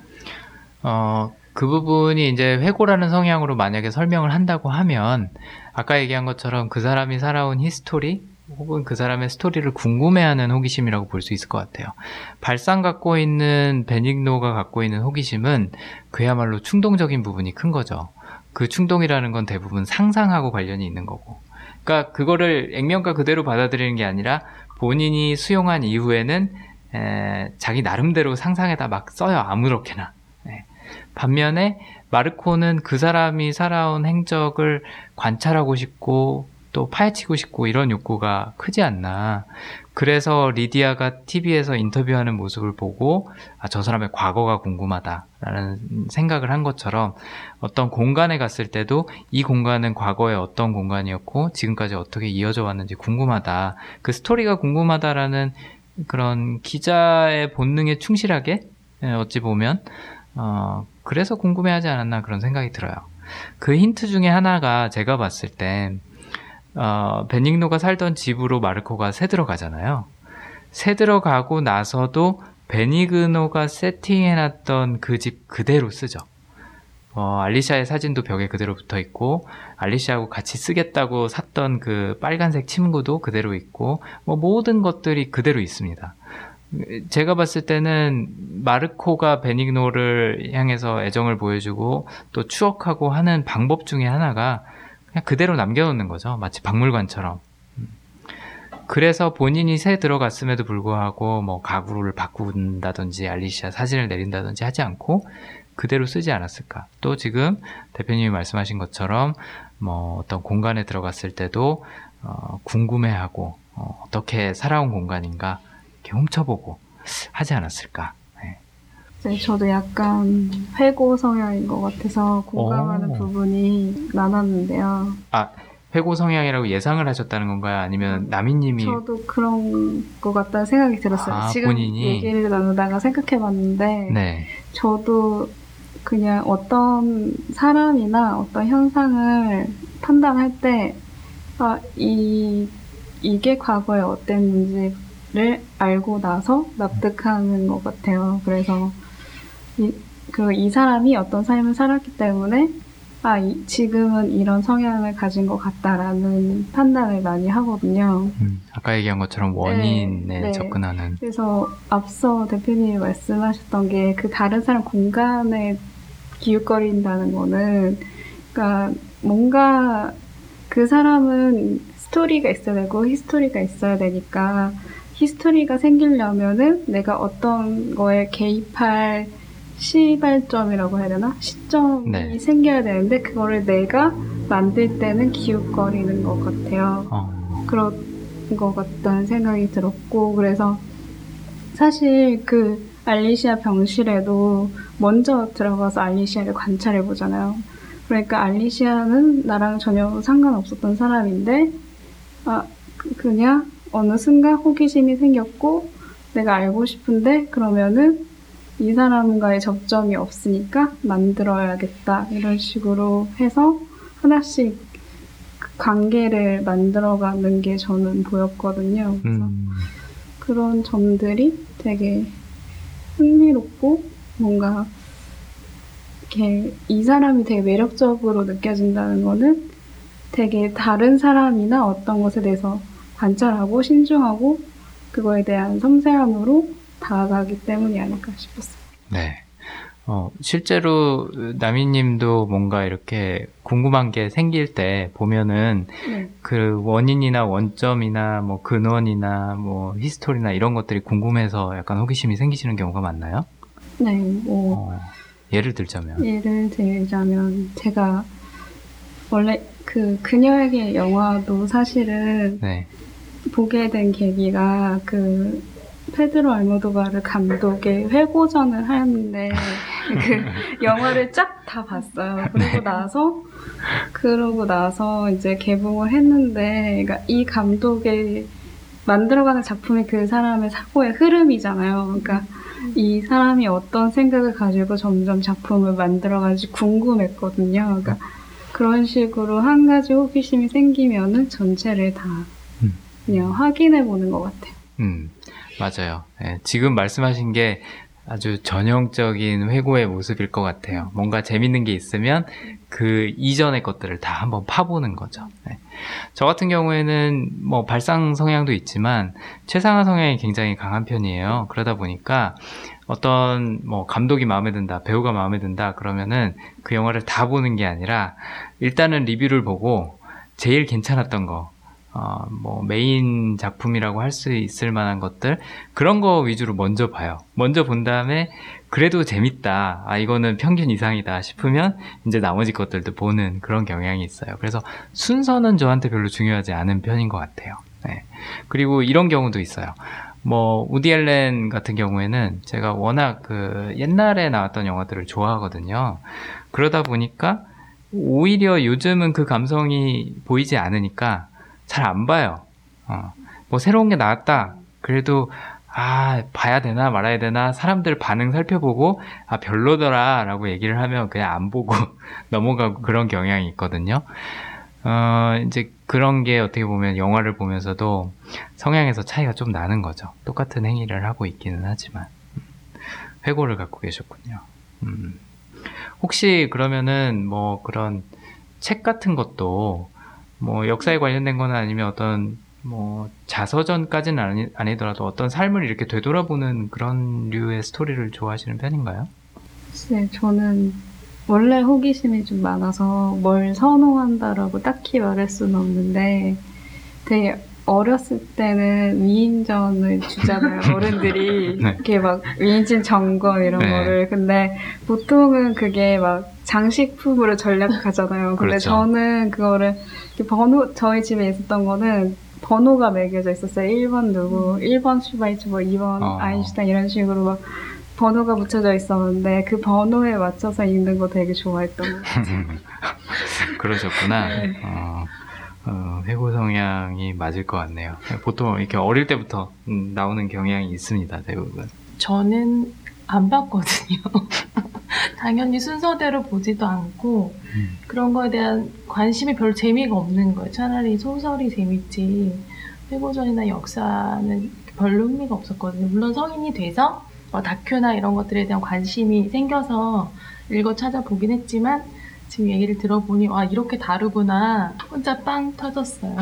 어, 그 부분이 이제 회고라는 성향으로 만약에 설명을 한다고 하면 아까 얘기한 것처럼 그 사람이 살아온 history 혹은 그 사람의 스토리를 궁금해하는 호기심이라고 볼 수 있을 것 같아요. 발상 갖고 있는 베닉노가 갖고 있는 호기심은 그야말로 충동적인 부분이 큰 거죠. 그 충동이라는 건 대부분 상상하고 관련이 있는 거고. 그러니까 그거를 액면가 그대로 받아들이는 게 아니라 본인이 수용한 이후에는 에, 자기 나름대로 상상에다 막 써요 아무렇게나. 네. 반면에 마르코는 그 사람이 살아온 행적을 관찰하고 싶고 또 파헤치고 싶고 이런 욕구가 크지 않나. 그래서 리디아가 TV에서 인터뷰하는 모습을 보고 아, 저 사람의 과거가 궁금하다라는 생각을 한 것처럼 어떤 공간에 갔을 때도 이 공간은 과거에 어떤 공간이었고 지금까지 어떻게 이어져 왔는지 궁금하다. 그 스토리가 궁금하다라는 그런 기자의 본능에 충실하게 예, 어찌 보면 어, 그래서 궁금해하지 않았나 그런 생각이 들어요. 그 힌트 중에 하나가 제가 봤을 때 어, 베닝노가 살던 집으로 마르코가 새 들어가잖아요. 새 들어가고 나서도 베니그노가 세팅해놨던 그 집 그대로 쓰죠. 어, 알리샤의 사진도 벽에 그대로 붙어 있고, 알리샤하고 같이 쓰겠다고 샀던 그 빨간색 침구도 그대로 있고, 뭐 모든 것들이 그대로 있습니다. 제가 봤을 때는 마르코가 베니그노를 향해서 애정을 보여주고 또 추억하고 하는 방법 중에 하나가 그냥 그대로 남겨놓는 거죠. 마치 박물관처럼. 음. 그래서 본인이 새 들어갔음에도 불구하고 뭐 가구를 바꾼다든지 알리시아 사진을 내린다든지 하지 않고 그대로 쓰지 않았을까. 또 지금 대표님이 말씀하신 것처럼 뭐 어떤 공간에 들어갔을 때도 어, 궁금해하고 어, 어떻게 살아온 공간인가 이렇게 훔쳐보고 하지 않았을까. 네. 네, 저도 약간 회고 성향인 것 같아서 공감하는 오. 부분이 많았는데요. 아, 회고 성향이라고 예상을 하셨다는 건가요? 아니면 나미님이 저도 그런 것 같다는 생각이 들었어요. 아, 지금 본인이? 얘기를 나누다가 생각해봤는데 네, 저도 그냥 어떤 사람이나 어떤 현상을 판단할 때, 아, 이, 이게 과거에 어땠는지 를 알고 나서 납득하는 것 같아요. 그래서, 이, 그, 이 사람이 어떤 삶을 살았기 때문에, 아, 이- 지금은 이런 성향을 가진 것 같다라는 판단을 많이 하거든요. 음, 아까 얘기한 것처럼 원인에 네. 접근하는 그래서 앞서 대표님이 말씀하셨던 게 그 다른 사람 공간에 기웃거린다는 거는 그러니까 뭔가 그 사람은 스토리가 있어야 되고 히스토리가 있어야 되니까 히스토리가 생기려면은 내가 어떤 거에 개입할 시발점이라고 해야 되나? 시점이 네. 생겨야 되는데 그거를 내가 만들 때는 기웃거리는 것 같아요. 어, 그런 것 같다는 생각이 들었고, 그래서 사실 그 알리시아 병실에도 먼저 들어가서 알리시아를 관찰해 보잖아요. 그러니까 알리시아는 나랑 전혀 상관없었던 사람인데, 아, 그- 그냥 어느 순간 호기심이 생겼고, 내가 알고 싶은데, 그러면은 이 사람과의 접점이 없으니까 만들어야겠다. 이런 식으로 해서 하나씩 그 관계를 만들어가는 게 저는 보였거든요. 그래서 음, 그런 점들이 되게 흥미롭고 뭔가 이렇게 이 사람이 되게 매력적으로 느껴진다는 거는 되게 다른 사람이나 어떤 것에 대해서 관찰하고 신중하고 그거에 대한 섬세함으로 다가가기 때문이 아닐까 싶었어요. 네. 어, 실제로 나미님도 뭔가 이렇게 궁금한 게 생길 때 보면은 네. 그 원인이나 원점이나 뭐 근원이나 뭐 히스토리나 이런 것들이 궁금해서 약간 호기심이 생기시는 경우가 많나요? 네, 뭐 어, 예를 들자면 예를 들자면 제가 원래 그 그녀에게 영화도 사실은 네. 보게 된 계기가 그 페드로 알모도바르 감독의 회고전을 하는데 그 영화를 쫙 다 봤어요. 그러고 나서 그러고 나서 이제 개봉을 했는데 그러니까 이 감독의 만들어가는 작품이 그 사람의 사고의 흐름이잖아요. 그러니까 이 사람이 어떤 생각을 가지고 점점 작품을 만들어가는지 궁금했거든요. 그러니까 그런 식으로 한 가지 호기심이 생기면은 전체를 다 음. 그냥 확인해 보는 것 같아요. 음, 맞아요. 예, 지금 말씀하신 게 아주 전형적인 회고의 모습일 것 같아요. 뭔가 재밌는 게 있으면 그 이전의 것들을 다 한번 파보는 거죠. 네. 저 같은 경우에는 뭐 발상 성향도 있지만 최상화 성향이 굉장히 강한 편이에요. 그러다 보니까 어떤 뭐 감독이 마음에 든다, 배우가 마음에 든다 그러면은 그 영화를 다 보는 게 아니라 일단은 리뷰를 보고 제일 괜찮았던 거, 어, 뭐 메인 작품이라고 할 수 있을 만한 것들 그런 거 위주로 먼저 봐요. 먼저 본 다음에 그래도 재밌다. 아 이거는 평균 이상이다 싶으면 이제 나머지 것들도 보는 그런 경향이 있어요. 그래서 순서는 저한테 별로 중요하지 않은 편인 것 같아요. 네. 그리고 이런 경우도 있어요. 뭐 우디 앨렌 같은 경우에는 제가 워낙 그 옛날에 나왔던 영화들을 좋아하거든요. 그러다 보니까 오히려 요즘은 그 감성이 보이지 않으니까 잘 안 봐요. 어, 뭐 새로운 게 나왔다. 그래도 아 봐야 되나 말아야 되나 사람들 반응 살펴보고 아 별로더라라고 얘기를 하면 그냥 안 보고 넘어가고 그런 경향이 있거든요. 어, 이제 그런 게 어떻게 보면 영화를 보면서도 성향에서 차이가 좀 나는 거죠. 똑같은 행위를 하고 있기는 하지만. 음, 회고를 갖고 계셨군요. 음. 혹시 그러면은 뭐 그런 책 같은 것도 뭐 역사에 관련된 거는 아니면 어떤 뭐 자서전까지는 아니, 아니더라도 어떤 삶을 이렇게 되돌아보는 그런 류의 스토리를 좋아하시는 편인가요? 네, 저는 원래 호기심이 좀 많아서 뭘 선호한다라고 딱히 말할 수는 없는데 되게 어렸을 때는 위인전을 주잖아요. 어른들이 네. 이렇게 막 위인전 점검 이런 네. 거를. 근데 보통은 그게 막 장식품으로 전략하잖아요. 근데 그렇죠. 저는 그거를 번호 저희 집에 있었던 거는 번호가 매겨져 있었어요. 1번 누구, 1번 슈바이처, 뭐 2번 어. 아인슈타인 이런 식으로 막 번호가 붙여져 있었는데 그 번호에 맞춰서 읽는 거 되게 좋아했던 것 같아요. 그러셨구나. 네. 어, 어, 회고 성향이 맞을 것 같네요. 보통 이렇게 어릴 때부터 음, 나오는 경향이 있습니다, 대부분. 저는 안 봤거든요. 당연히 순서대로 보지도 않고 음. 그런 거에 대한 관심이 별로 재미가 없는 거예요. 차라리 소설이 재밌지 회고전이나 역사는 별로 흥미가 없었거든요. 물론 성인이 돼서 뭐 다큐나 이런 것들에 대한 관심이 생겨서 읽어 찾아보긴 했지만 지금 얘기를 들어보니 와 이렇게 다르구나 혼자 빵 터졌어요.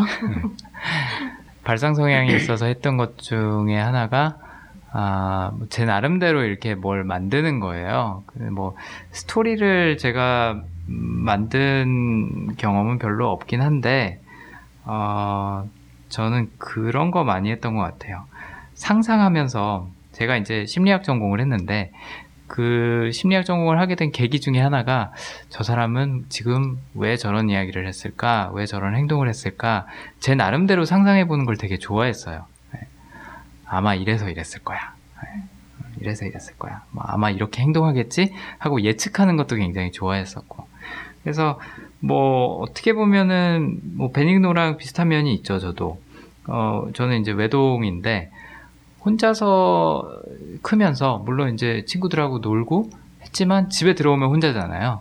발상 성향이 있어서 했던 것 중에 하나가 아, 뭐제 나름대로 이렇게 뭘 만드는 거예요. 그뭐 스토리를 제가 음, 만든 경험은 별로 없긴 한데 어, 저는 그런 거 많이 했던 것 같아요. 상상하면서 제가 이제 심리학 전공을 했는데 그 심리학 전공을 하게 된 계기 중에 하나가 저 사람은 지금 왜 저런 이야기를 했을까? 왜 저런 행동을 했을까? 제 나름대로 상상해 보는 걸 되게 좋아했어요. 네. 아마 이래서 이랬을 거야. 네. 이래서 이랬을 거야. 뭐 아마 이렇게 행동하겠지? 하고 예측하는 것도 굉장히 좋아했었고. 그래서 뭐 어떻게 보면은 뭐 베닝노랑 비슷한 면이 있죠, 저도. 어, 저는 이제 외동인데 혼자서 크면서 물론 이제 친구들하고 놀고 했지만 집에 들어오면 혼자잖아요.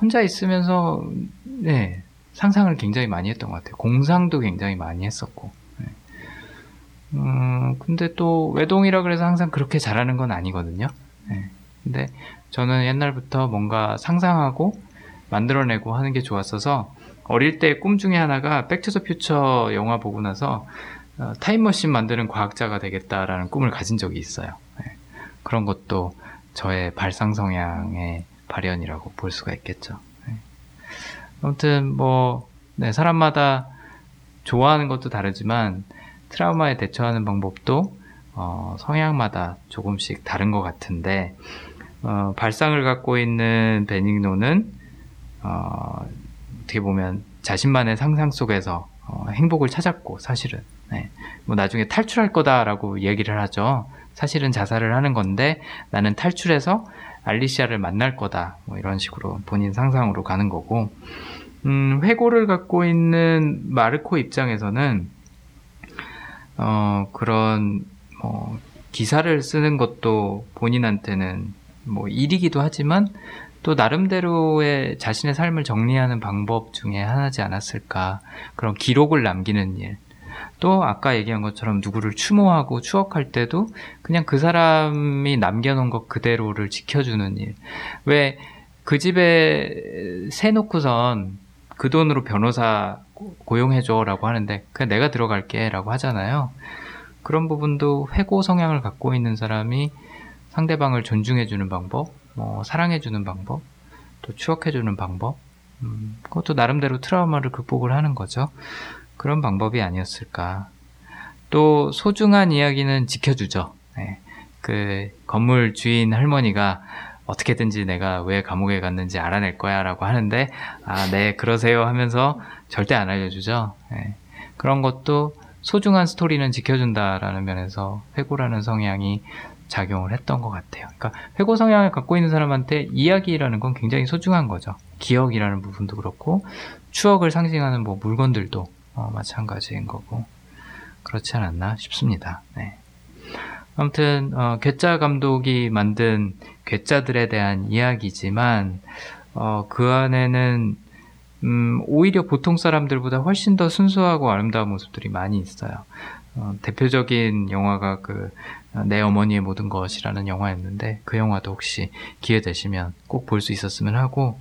혼자 있으면서 네, 상상을 굉장히 많이 했던 것 같아요. 공상도 굉장히 많이 했었고. 네. 음, 근데 또 외동이라 그래서 항상 그렇게 잘하는 건 아니거든요. 네. 근데 저는 옛날부터 뭔가 상상하고 만들어내고 하는 게 좋았어서 어릴 때 꿈 중에 하나가 Back to the Future 영화 보고 나서 어, 타임머신 만드는 과학자가 되겠다라는 꿈을 가진 적이 있어요. 네. 그런 것도 저의 발상 성향의 발현이라고 볼 수가 있겠죠. 네. 아무튼 뭐 네, 사람마다 좋아하는 것도 다르지만 트라우마에 대처하는 방법도 어, 성향마다 조금씩 다른 것 같은데 어, 발상을 갖고 있는 베닝노는 어, 어떻게 보면 자신만의 상상 속에서 어, 행복을 찾았고 사실은 네. 뭐 나중에 탈출할 거다라고 얘기를 하죠. 사실은 자살을 하는 건데 나는 탈출해서 알리시아를 만날 거다. 뭐 이런 식으로 본인 상상으로 가는 거고 음, 회고를 갖고 있는 마르코 입장에서는 어, 그런 뭐 기사를 쓰는 것도 본인한테는 뭐 일이기도 하지만 또 나름대로의 자신의 삶을 정리하는 방법 중에 하나지 않았을까. 그런 기록을 남기는 일. 또 아까 얘기한 것처럼 누구를 추모하고 추억할 때도 그냥 그 사람이 남겨놓은 것 그대로를 지켜주는 일. 왜 그 집에 세 놓고선 그 돈으로 변호사 고- 고용해줘 라고 하는데 그냥 내가 들어갈게 라고 하잖아요. 그런 부분도 회고 성향을 갖고 있는 사람이 상대방을 존중해주는 방법, 뭐 사랑해주는 방법, 또 추억해주는 방법, 음, 그것도 나름대로 트라우마를 극복을 하는 거죠. 그런 방법이 아니었을까. 또 소중한 이야기는 지켜주죠. 네. 그 건물 주인 할머니가 어떻게든지 내가 왜 감옥에 갔는지 알아낼 거야 라고 하는데, 아, 네, 그러세요 하면서 절대 안 알려주죠. 네. 그런 것도 소중한 스토리는 지켜준다라는 면에서 회고라는 성향이 작용을 했던 것 같아요. 그러니까 회고 성향을 갖고 있는 사람한테 이야기라는 건 굉장히 소중한 거죠. 기억이라는 부분도 그렇고 추억을 상징하는 뭐 물건들도 어, 마찬가지인 거고 그렇지 않았나 싶습니다. 네. 아무튼 어, 괴짜 감독이 만든 괴짜들에 대한 이야기지만 어, 그 안에는 음, 오히려 보통 사람들보다 훨씬 더 순수하고 아름다운 모습들이 많이 있어요. 어, 대표적인 영화가 그, 어, 내 어머니의 모든 것이라는 영화였는데, 그 영화도 혹시 기회 되시면 꼭 볼 수 있었으면 하고,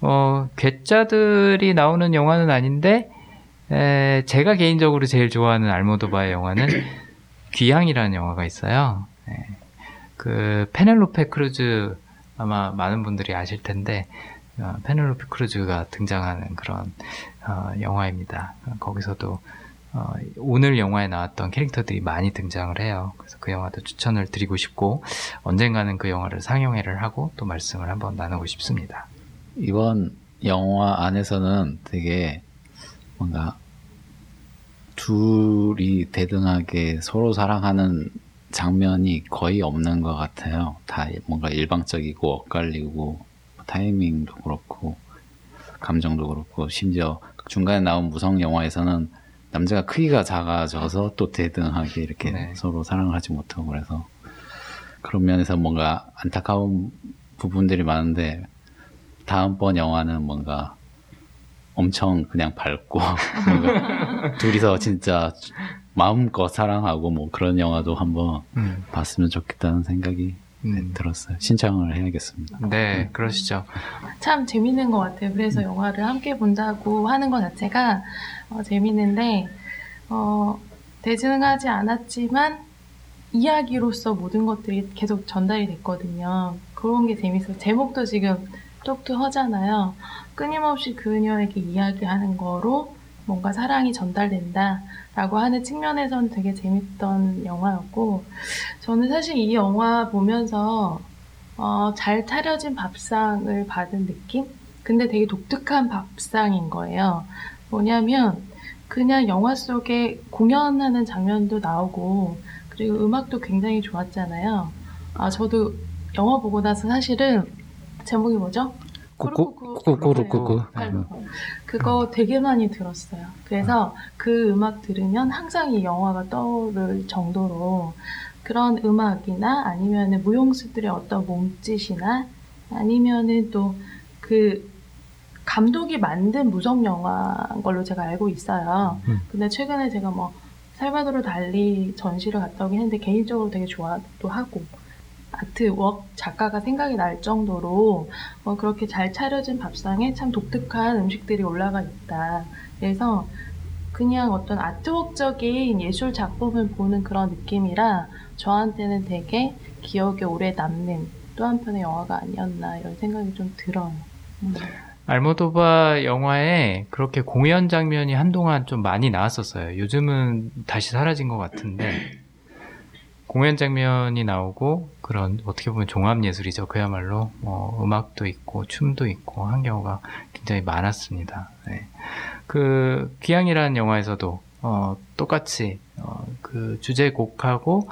어, 괴짜들이 나오는 영화는 아닌데, 에, 제가 개인적으로 제일 좋아하는 알모도바의 영화는 귀향이라는 영화가 있어요. 예. 그 페넬로페 크루즈 아마 많은 분들이 아실 텐데 어, 페넬로페 크루즈가 등장하는 그런 어, 영화입니다. 거기서도 어, 오늘 영화에 나왔던 캐릭터들이 많이 등장을 해요. 그래서 그 영화도 추천을 드리고 싶고 언젠가는 그 영화를 상영회를 하고 또 말씀을 한번 나누고 싶습니다. 이번 영화 안에서는 되게 뭔가 둘이 대등하게 서로 사랑하는 장면이 거의 없는 것 같아요. 다 뭔가 일방적이고 엇갈리고 타이밍도 그렇고 감정도 그렇고 심지어 중간에 나온 무성 영화에서는 남자가 크기가 작아져서 또 대등하게 이렇게 네. 서로 사랑을 하지 못하고 그래서 그런 면에서 뭔가 안타까운 부분들이 많은데 다음번 영화는 뭔가 엄청 그냥 밝고 둘이서 진짜 마음껏 사랑하고 뭐 그런 영화도 한번 음, 봤으면 좋겠다는 생각이 음. 들었어요. 신청을 해야겠습니다. 네, 그러시죠. 참 재밌는 것 같아요. 그래서 영화를 함께 본다고 하는 것 자체가 어, 재밌는데 어, 대증하지 않았지만 이야기로서 모든 것들이 계속 전달이 됐거든요. 그런 게 재밌어요. 제목도 지금 똑똑 하잖아요. 끊임없이 그녀에게 이야기하는 거로 뭔가 사랑이 전달된다라고 하는 측면에서는 되게 재밌던 영화였고 저는 사실 이 영화 보면서 어, 잘 차려진 밥상을 받은 느낌? 근데 되게 독특한 밥상인 거예요. 뭐냐면 그냥 영화 속에 공연하는 장면도 나오고 그리고 음악도 굉장히 좋았잖아요. 아 저도 영화 보고 나서 사실은 제목이 뭐죠? 꾸꾸꾸꾸꾸꾸꾸. 팔로우. 그거 되게 많이 들었어요. 그래서 그 음악 들으면 항상 이 영화가 떠오를 정도로 그런 음악이나 아니면은 무용수들의 어떤 몸짓이나 아니면은 또 그 감독이 만든 무성 영화인 걸로 제가 알고 있어요. 음. 근데 최근에 제가 뭐 살바도르 달리 전시를 갔다 오긴 했는데 개인적으로 되게 좋아도 하고 아트웍 작가가 생각이 날 정도로 어, 그렇게 잘 차려진 밥상에 참 독특한 음식들이 올라가 있다. 그래서 그냥 어떤 아트웍적인 예술 작품을 보는 그런 느낌이라 저한테는 되게 기억에 오래 남는 또 한편의 영화가 아니었나 이런 생각이 좀 들어요. 음. 알모도바 영화에 그렇게 공연 장면이 한동안 좀 많이 나왔었어요. 요즘은 다시 사라진 것 같은데 공연 장면이 나오고 그런 어떻게 보면 종합 예술이죠. 그야말로 뭐 음악도 있고 춤도 있고 한 경우가 굉장히 많았습니다. 네. 그 귀향이라는 영화에서도 어, 똑같이 어, 그 주제곡하고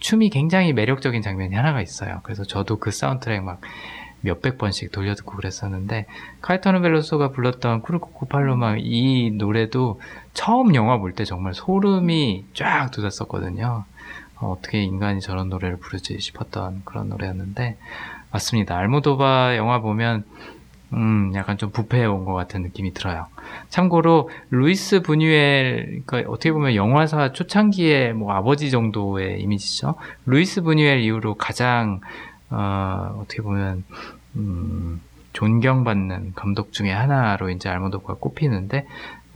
춤이 굉장히 매력적인 장면이 하나가 있어요. 그래서 저도 그 사운드트랙 막 몇백 번씩 돌려듣고 그랬었는데 카이터노 벨로소가 불렀던 쿠르코코 팔로마 이 노래도 처음 영화 볼 때 정말 소름이 쫙 돋았었거든요. 어, 어떻게 인간이 저런 노래를 부르지 싶었던 그런 노래였는데 맞습니다. 알모도바 영화 보면 음, 약간 좀 부패해 온 것 같은 느낌이 들어요. 참고로 루이스 부뉴엘 그러니까 어떻게 보면 영화사 초창기의 뭐 아버지 정도의 이미지죠. 루이스 부뉴엘 이후로 가장 어, 어떻게 보면 음, 존경받는 감독 중에 하나로 이제 알모도바가 꼽히는데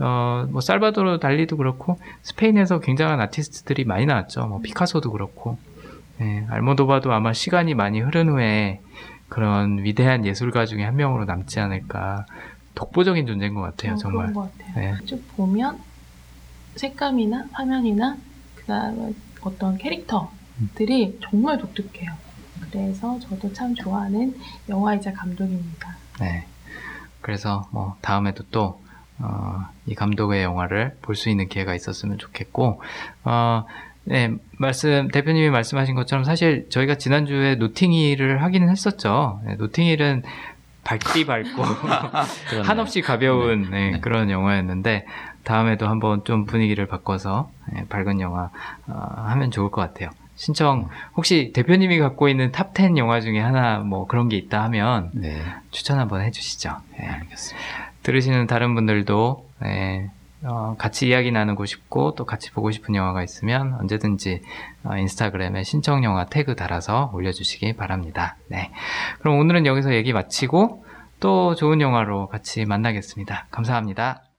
어, 뭐 살바도르 달리도 그렇고 스페인에서 굉장한 아티스트들이 많이 나왔죠. 뭐 피카소도 그렇고 예, 알모도바도 아마 시간이 많이 흐른 후에 그런 위대한 예술가 중에 한 명으로 남지 않을까 독보적인 존재인 것 같아요. 어, 정말. 그런 것 같아요. 네. 쭉 보면 색감이나 화면이나 그다음에 어떤 캐릭터들이 정말 독특해요. 그래서 저도 참 좋아하는 영화이자 감독입니다. 네. 그래서 뭐 다음에도 또 어, 이 감독의 영화를 볼 수 있는 기회가 있었으면 좋겠고, 어, 네, 말씀, 대표님이 말씀하신 것처럼 사실 저희가 지난주에 노팅힐을 하기는 했었죠. 네, 노팅힐은 밝디 밝고. 한없이 가벼운 네, 네. 그런 영화였는데, 다음에도 한번 좀 분위기를 바꿔서 네, 밝은 영화 어, 하면 좋을 것 같아요. 신청 혹시 대표님이 갖고 있는 탑 10 영화 중에 하나 뭐 그런 게 있다 하면 네, 추천 한번 해주시죠. 예. 알겠습니다. 들으시는 다른 분들도 예, 어, 같이 이야기 나누고 싶고 또 같이 보고 싶은 영화가 있으면 언제든지 어, 인스타그램에 신청 영화 태그 달아서 올려주시기 바랍니다. 네, 그럼 오늘은 여기서 얘기 마치고 또 좋은 영화로 같이 만나겠습니다. 감사합니다.